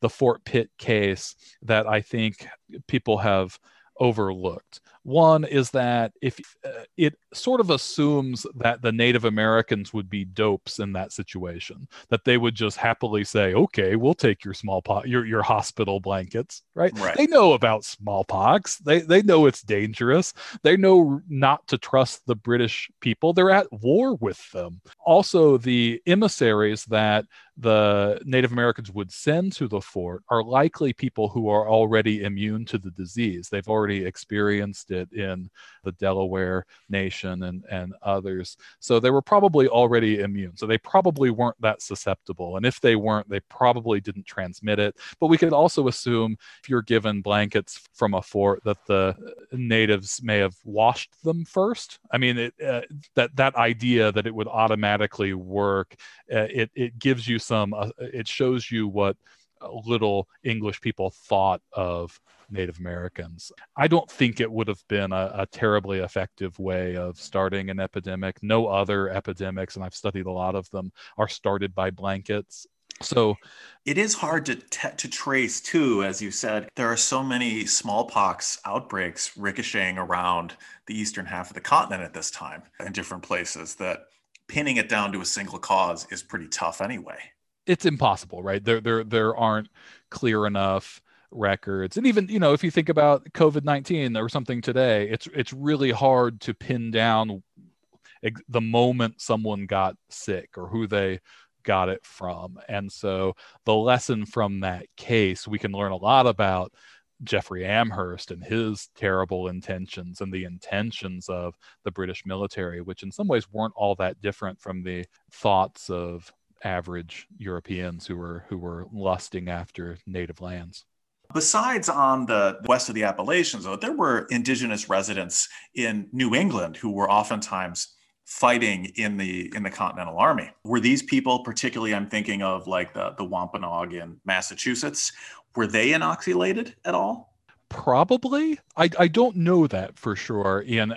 the Fort Pitt case that I think people have overlooked. One is that if uh, it sort of assumes that the Native Americans would be dopes in that situation, that they would just happily say, "Okay, we'll take your smallpox, your your hospital blankets." Right? right? They know about smallpox. They they know it's dangerous. They know not to trust the British people. They're at war with them. Also, the emissaries that the Native Americans would send to the fort are likely people who are already immune to the disease. They've already experienced it in the Delaware Nation and, and others. So they were probably already immune. So they probably weren't that susceptible. And if they weren't, they probably didn't transmit it. But we could also assume if you're given blankets from a fort that the natives may have washed them first. I mean, it, uh, that, that idea that it would automatically work, uh, it, it gives you some, uh, it shows you what little English people thought of Native Americans. I don't think it would have been a, a, terribly effective way of starting an epidemic. No other epidemics, and I've studied a lot of them, are started by blankets. So it is hard to t- to trace too, as you said. There are so many smallpox outbreaks ricocheting around the eastern half of the continent at this time in different places that pinning it down to a single cause is pretty tough anyway. It's impossible, right? There there there aren't clear enough records and even you know if you think about covid-19 or something today it's it's really hard to pin down the moment someone got sick or who they got it from and so the lesson from that case we can learn a lot about Jeffrey Amherst and his terrible intentions and the intentions of the British military, which in some ways weren't all that different from the thoughts of average Europeans who were who were lusting after native lands. Besides on the west of the Appalachians, though, there were indigenous residents in New England who were oftentimes fighting in the in the Continental Army. Were these people, particularly I'm thinking of like the, the Wampanoag in Massachusetts, were they inoculated at all? Probably. I, I don't know that for sure. Ian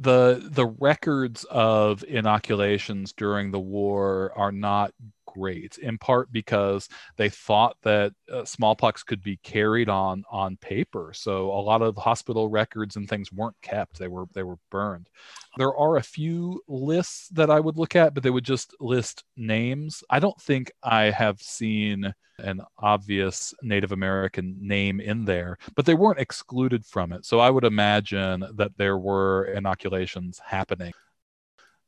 the the records of inoculations during the war are not great in part because they thought that uh, smallpox could be carried on on paper. So a lot of hospital records and things weren't kept. They were they were burned. There are a few lists that i would look at but they would just list names. I don't think i have seen an obvious native american name in there but they weren't excluded from it. So i would imagine that there were inoculations happening.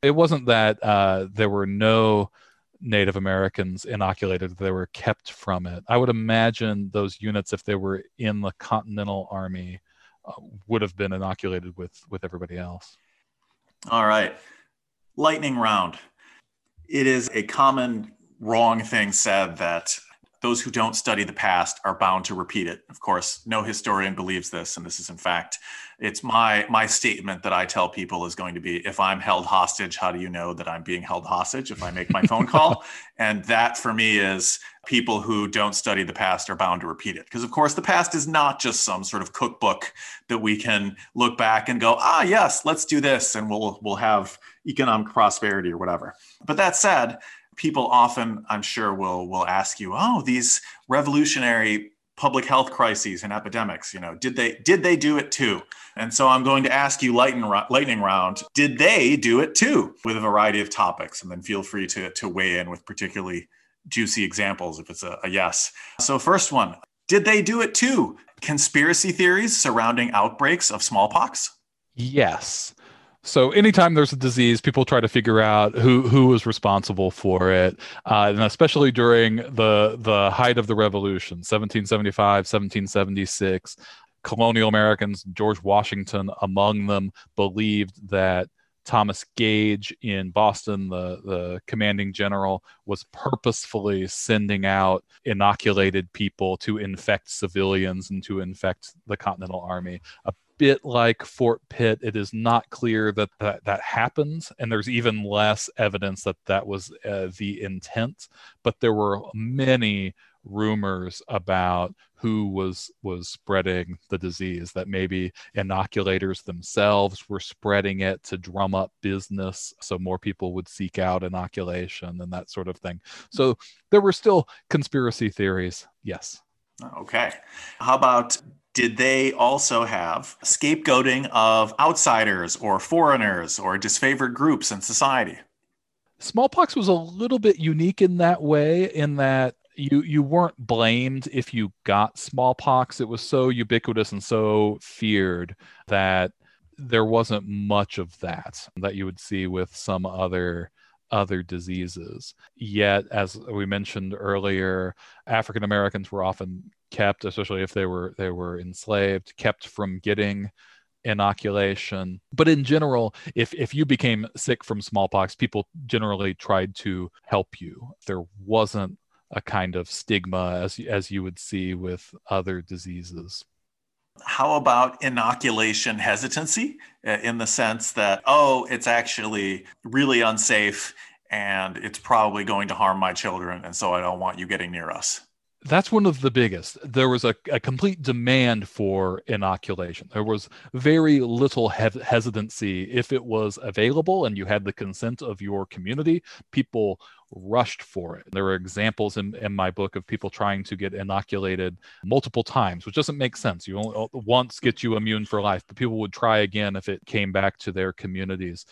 It wasn't that uh, there were no Native Americans inoculated, they were kept from it. I would imagine those units, if they were in the Continental Army, uh, would have been inoculated with with everybody else. All right, lightning round. It is a common wrong thing said that those who don't study the past are bound to repeat it. Of course, no historian believes this, and this is in fact, it's my my statement that I tell people is going to be: if I'm held hostage, how do you know that I'm being held hostage? If I make my phone call, and that for me is people who don't study the past are bound to repeat it, because of course the past is not just some sort of cookbook that we can look back and go, ah, yes, let's do this, and we'll we'll have economic prosperity or whatever. But that said people often, I'm sure, will will ask you, "Oh, these revolutionary public health crises and epidemics, you know, did they did they do it too?" And so I'm going to ask you lightning lightning round, did they do it too with a variety of topics and then feel free to to weigh in with particularly juicy examples if it's a, a yes. So first one, did they do it too? Conspiracy theories surrounding outbreaks of smallpox? Yes. So anytime there's a disease, people try to figure out who who was responsible for it, uh, and especially during the the height of the revolution, 1775, 1776, colonial Americans, George Washington among them, believed that Thomas Gage in Boston, the, the commanding general, was purposefully sending out inoculated people to infect civilians and to infect the Continental Army. Bit like Fort Pitt. It is not clear that that, that happens, and there's even less evidence that that was uh, the intent. But there were many rumors about who was was spreading the disease that maybe inoculators themselves were spreading it to drum up business so more people would seek out inoculation and that sort of thing so there were still conspiracy theories yes okay how about did they also have scapegoating of outsiders or foreigners or disfavored groups in society? Smallpox was a little bit unique in that way in that you you weren't blamed if you got smallpox. It was so ubiquitous and so feared that there wasn't much of that that you would see with some other other diseases. Yet as we mentioned earlier african americans were often kept especially if they were they were enslaved kept from getting inoculation. But in general if if you became sick from smallpox people generally tried to help you. There wasn't a kind of stigma as as you would see with other diseases. How about inoculation hesitancy? Uh, in the sense that oh it's actually really unsafe and it's probably going to harm my children and so I don't want you getting near us that's one of the biggest. There was a, a complete demand for inoculation. There was very little he- hesitancy. If it was available and you had the consent of your community, people rushed for it. There were examples in, in my book of people trying to get inoculated multiple times, which doesn't make sense. You only uh, once get you immune for life, but people would try again if it came back to their communities.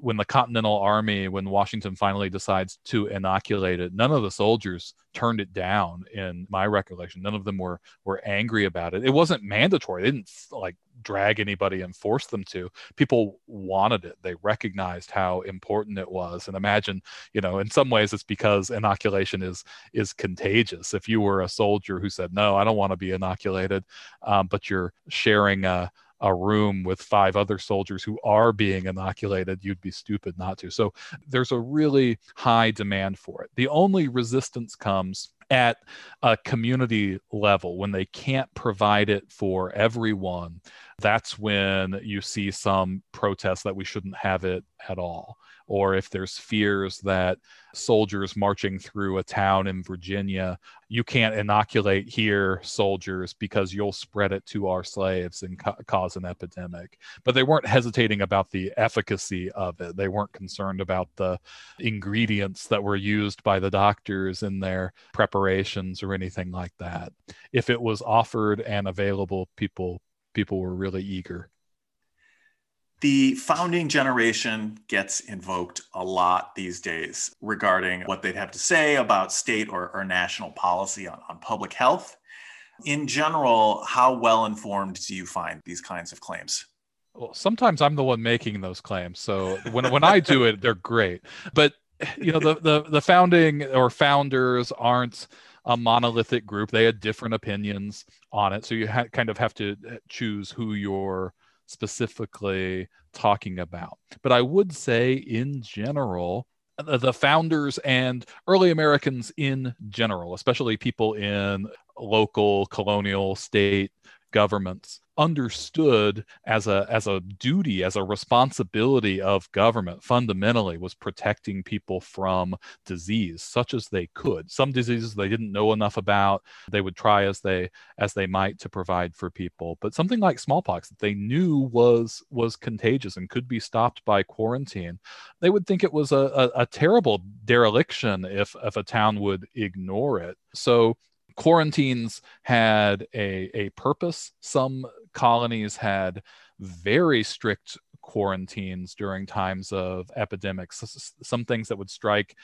When the Continental Army, when Washington finally decides to inoculate it, none of the soldiers turned it down in my recollection. None of them were were angry about it. It wasn't mandatory. They didn't like drag anybody and force them to. People wanted it. They recognized how important it was. And imagine, you know, in some ways it's because inoculation is is contagious. If you were a soldier who said, "No, I don't want to be inoculated," um, but you're sharing a a room with five other soldiers who are being inoculated, you'd be stupid not to. So there's a really high demand for it. The only resistance comes at a community level when they can't provide it for everyone that's when you see some protests that we shouldn't have it at all or if there's fears that soldiers marching through a town in Virginia, you can't inoculate here soldiers because you'll spread it to our slaves and ca- cause an epidemic. But they weren't hesitating about the efficacy of it. They weren't concerned about the ingredients that were used by the doctors in their preparations or anything like that. If it was offered and available, people people were really eager the founding generation gets invoked a lot these days regarding what they'd have to say about state or, or national policy on, on public health. In general, how well informed do you find these kinds of claims? Well, sometimes I'm the one making those claims. So when, when I do it, they're great. But you know, the, the the founding or founders aren't a monolithic group. They had different opinions on it. So you ha- kind of have to uh, choose who you're specifically talking about. But I would say, in general, the founders and early Americans in general, especially people in local, colonial, state governments, understood as a as a duty as a responsibility of government fundamentally was protecting people from disease such as they could. Some diseases they didn't know enough about they would try as they as they might to provide for people. But something like smallpox that they knew was was contagious and could be stopped by quarantine they would think it was a, a, a terrible dereliction if if a town would ignore it. So quarantines had a, a purpose. Some colonies had very strict quarantines during times of epidemics, some things that would strike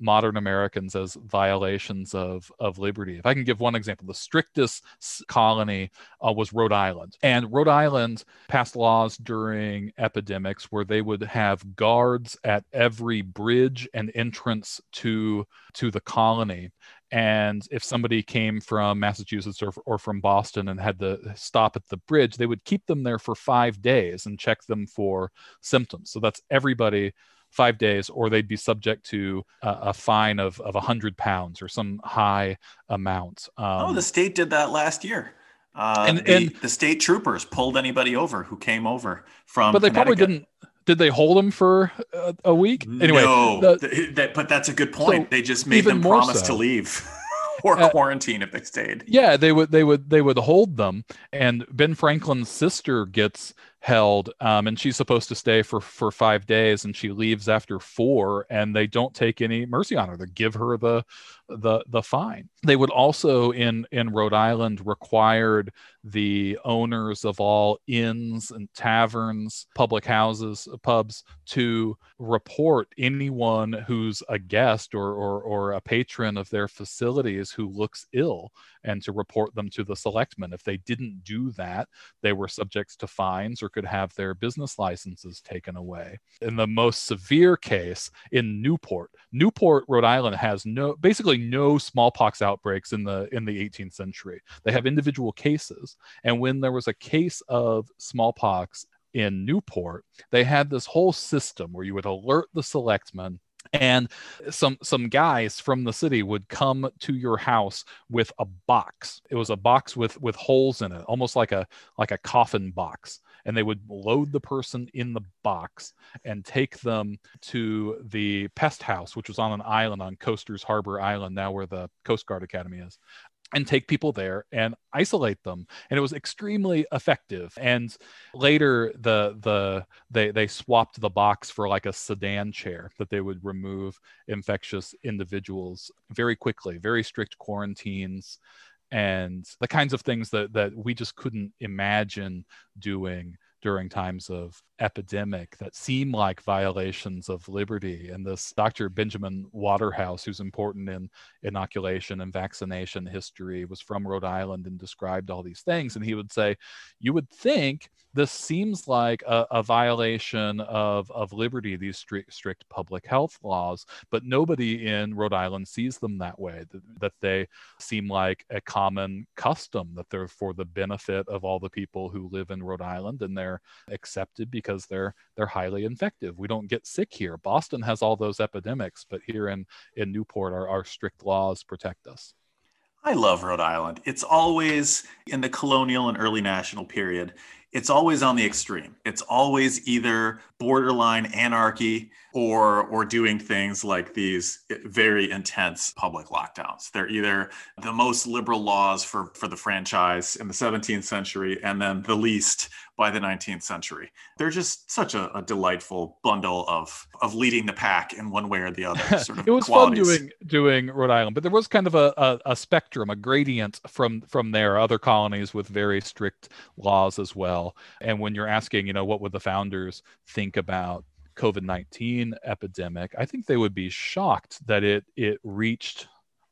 modern Americans as violations of, of liberty. If I can give one example, the strictest colony uh, was Rhode Island. And Rhode Island passed laws during epidemics where they would have guards at every bridge and entrance to, to the colony. And if somebody came from Massachusetts or, or from Boston and had to stop at the bridge, they would keep them there for five days and check them for symptoms. So that's everybody five days, or they'd be subject to a, a fine of of a hundred pounds or some high amount. Um, oh, the state did that last year. Uh, and, the, and the state troopers pulled anybody over who came over from. But they probably didn't. Did they hold them for a, a week? Anyway, no, the, that, but that's a good point. So they just made them promise so. to leave. or uh, quarantine if they stayed. Yeah, they would they would they would hold them. And Ben Franklin's sister gets held um, and she's supposed to stay for for five days and she leaves after four and they don't take any mercy on her they give her the the the fine they would also in in rhode island required the owners of all inns and taverns public houses pubs to report anyone who's a guest or or, or a patron of their facilities who looks ill and to report them to the selectmen if they didn't do that they were subject to fines or could have their business licenses taken away. In the most severe case in Newport, Newport, Rhode Island has no basically no smallpox outbreaks in the in the 18th century. They have individual cases, and when there was a case of smallpox in Newport, they had this whole system where you would alert the selectmen and some some guys from the city would come to your house with a box. It was a box with with holes in it almost like a like a coffin box and they would load the person in the box and take them to the pest house, which was on an island on Coasters Harbor Island, now where the Coast Guard Academy is and take people there and isolate them. And it was extremely effective. And later the the they they swapped the box for like a sedan chair that they would remove infectious individuals very quickly very strict quarantines and the kinds of things that that we just couldn't imagine doing during times of epidemic that seem like violations of liberty. And this Dr. Benjamin Waterhouse, who's important in inoculation and vaccination history, was from Rhode Island and described all these things. And he would say, You would think this seems like a, a violation of, of liberty, these strict, strict public health laws, but nobody in Rhode Island sees them that way, that, they seem like a common custom, that they're for the benefit of all the people who live in Rhode Island and they're accepted because they're they're highly infective. We don't get sick here. Boston has all those epidemics, but here in in Newport, our, our strict laws protect us. I love Rhode Island. It's always in the colonial and early national period it's always on the extreme. It's always either borderline anarchy or or doing things like these eh, very intense public lockdowns. They're either the most liberal laws for for the franchise in the 17th century and then the least by the 19th century. They're just such a, a delightful bundle of of leading the pack in one way or the other. Sort of it was qualities. fun doing doing Rhode Island, but there was kind of a, a, a spectrum, a gradient from from there. Other colonies with very strict laws as well well. And when you're asking, you know, what would the founders think about COVID 19 epidemic, I think they would be shocked that it, it reached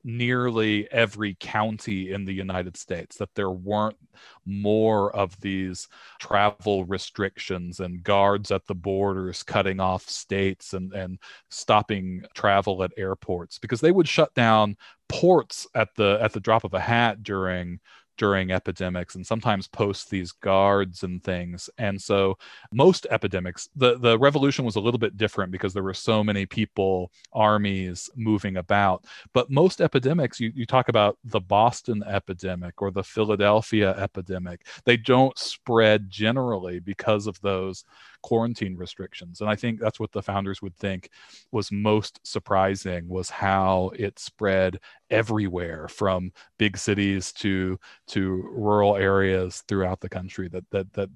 nearly every county in the United States, that there weren't more of these travel restrictions and guards at the borders cutting off states and, and stopping travel at airports because they would shut down ports at the at the drop of a hat during during epidemics and sometimes post these guards and things. And so most epidemics, the, the revolution was a little bit different because there were so many people, armies moving about. But most epidemics, you, you talk about the Boston epidemic or the Philadelphia epidemic, they don't spread generally because of those quarantine restrictions. And I think that's what the founders would think was most surprising was how it spread everywhere from big cities to to rural areas throughout the country that that that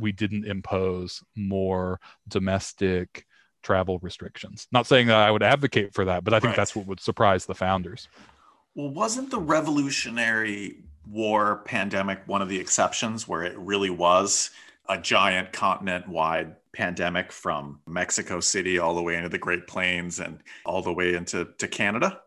we didn't impose more domestic travel restrictions. Not saying that I would advocate for that, but I think right. that's what would surprise the founders. Well, wasn't the Revolutionary War pandemic one of the exceptions where it really was a giant continent wide pandemic from Mexico City all the way into the Great Plains and all the way into to Canada?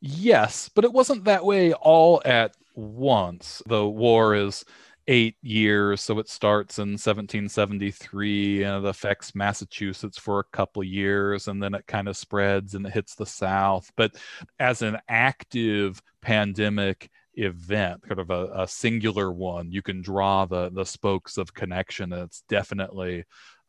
Yes, but it wasn't that way all at once. The war is eight years, so it starts in 1773 and it affects Massachusetts for a couple years, and then it kind of spreads and it hits the South. But as an active pandemic event, kind of a, a singular one, you can draw the the spokes of connection. It's definitely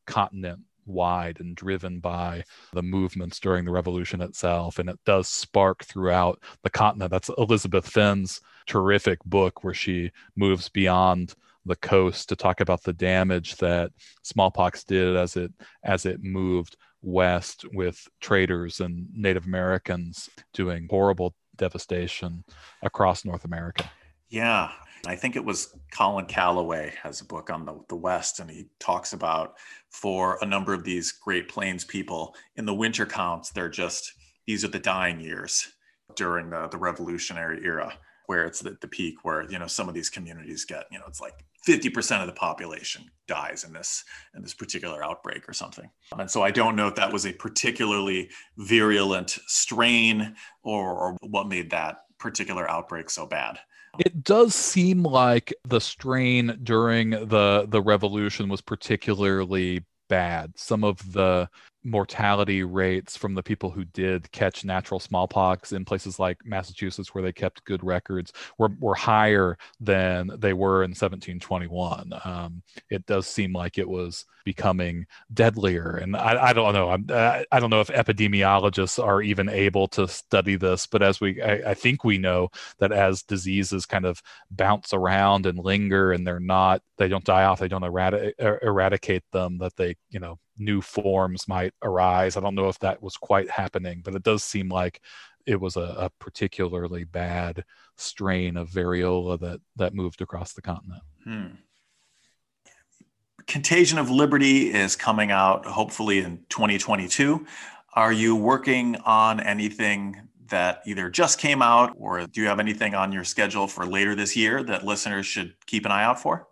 continent wide and driven by the movements during the revolution itself. And it does spark throughout the continent. That's Elizabeth Fenn's terrific book where she moves beyond the coast to talk about the damage that smallpox did as it as it moved west with traders and Native Americans doing horrible devastation across North America. Yeah. I think it was Colin Calloway has a book on the, the West, and he talks about for a number of these Great Plains people in the winter counts, they're just these are the dying years during the, the revolutionary era where it's the, the peak where you know some of these communities get you know it's like 50% of the population dies in this in this particular outbreak or something. And so i don't know if that was a particularly virulent strain or, or what made that particular outbreak so bad. It does seem like the strain during the the revolution was particularly bad. Some of the mortality rates from the people who did catch natural smallpox in places like Massachusetts, where they kept good records, were, were higher than they were in 1721. Um, it does seem like it was becoming deadlier, and I, I don't know. I'm, I don't know if epidemiologists are even able to study this, but as we, I, I think we know that as diseases kind of bounce around and linger, and they're not, they don't die off, they don't eradi- er, eradicate them, that they, you know, new forms might arise. I don't know if that was quite happening, but it does seem like it was a, a particularly bad strain of variola that that moved across the continent. Hmm. Contagion of Liberty is coming out hopefully in 2022. Are you working on anything that either just came out or do you have anything on your schedule for later this year that listeners should keep an eye out for?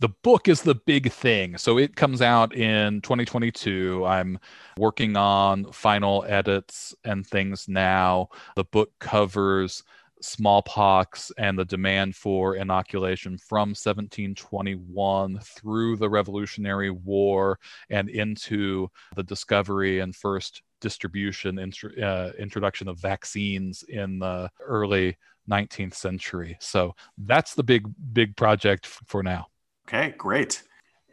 The book is the big thing. So it comes out in 2022. I'm working on final edits and things now. The book covers smallpox and the demand for inoculation from 1721 through the Revolutionary War and into the discovery and first distribution, uh, introduction of vaccines in the early 19th century. So that's the big, big project for now. Okay, great.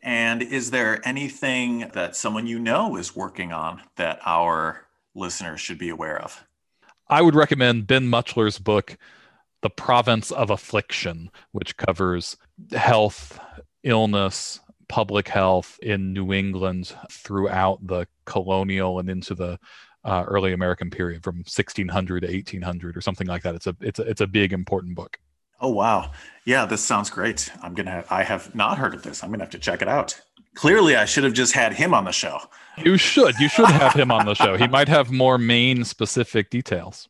And is there anything that someone you know is working on that our listeners should be aware of? I would recommend Ben Mutschler's book, The Province of Affliction, which covers health, illness, public health in New England throughout the colonial and into the uh, early American period from 1600 to 1800 or something like that. It's a it's a, it's a big important book. Oh wow. Yeah, this sounds great. I'm going to I have not heard of this. I'm going to have to check it out. Clearly I should have just had him on the show. You should. You should have him on the show. He might have more main specific details.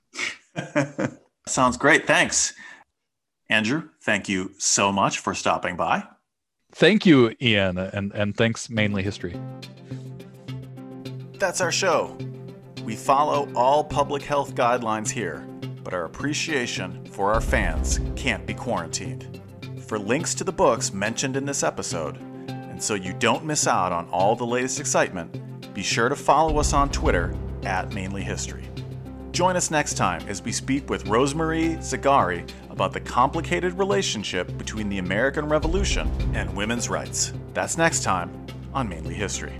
sounds great. Thanks. Andrew, thank you so much for stopping by. Thank you, Ian, and, and thanks mainly history. That's our show. We follow all public health guidelines here but our appreciation for our fans can't be quarantined. For links to the books mentioned in this episode, and so you don't miss out on all the latest excitement, be sure to follow us on Twitter at Mainly History. Join us next time as we speak with Rosemarie Zagarri about the complicated relationship between the American Revolution and women's rights. That's next time on Mainly History.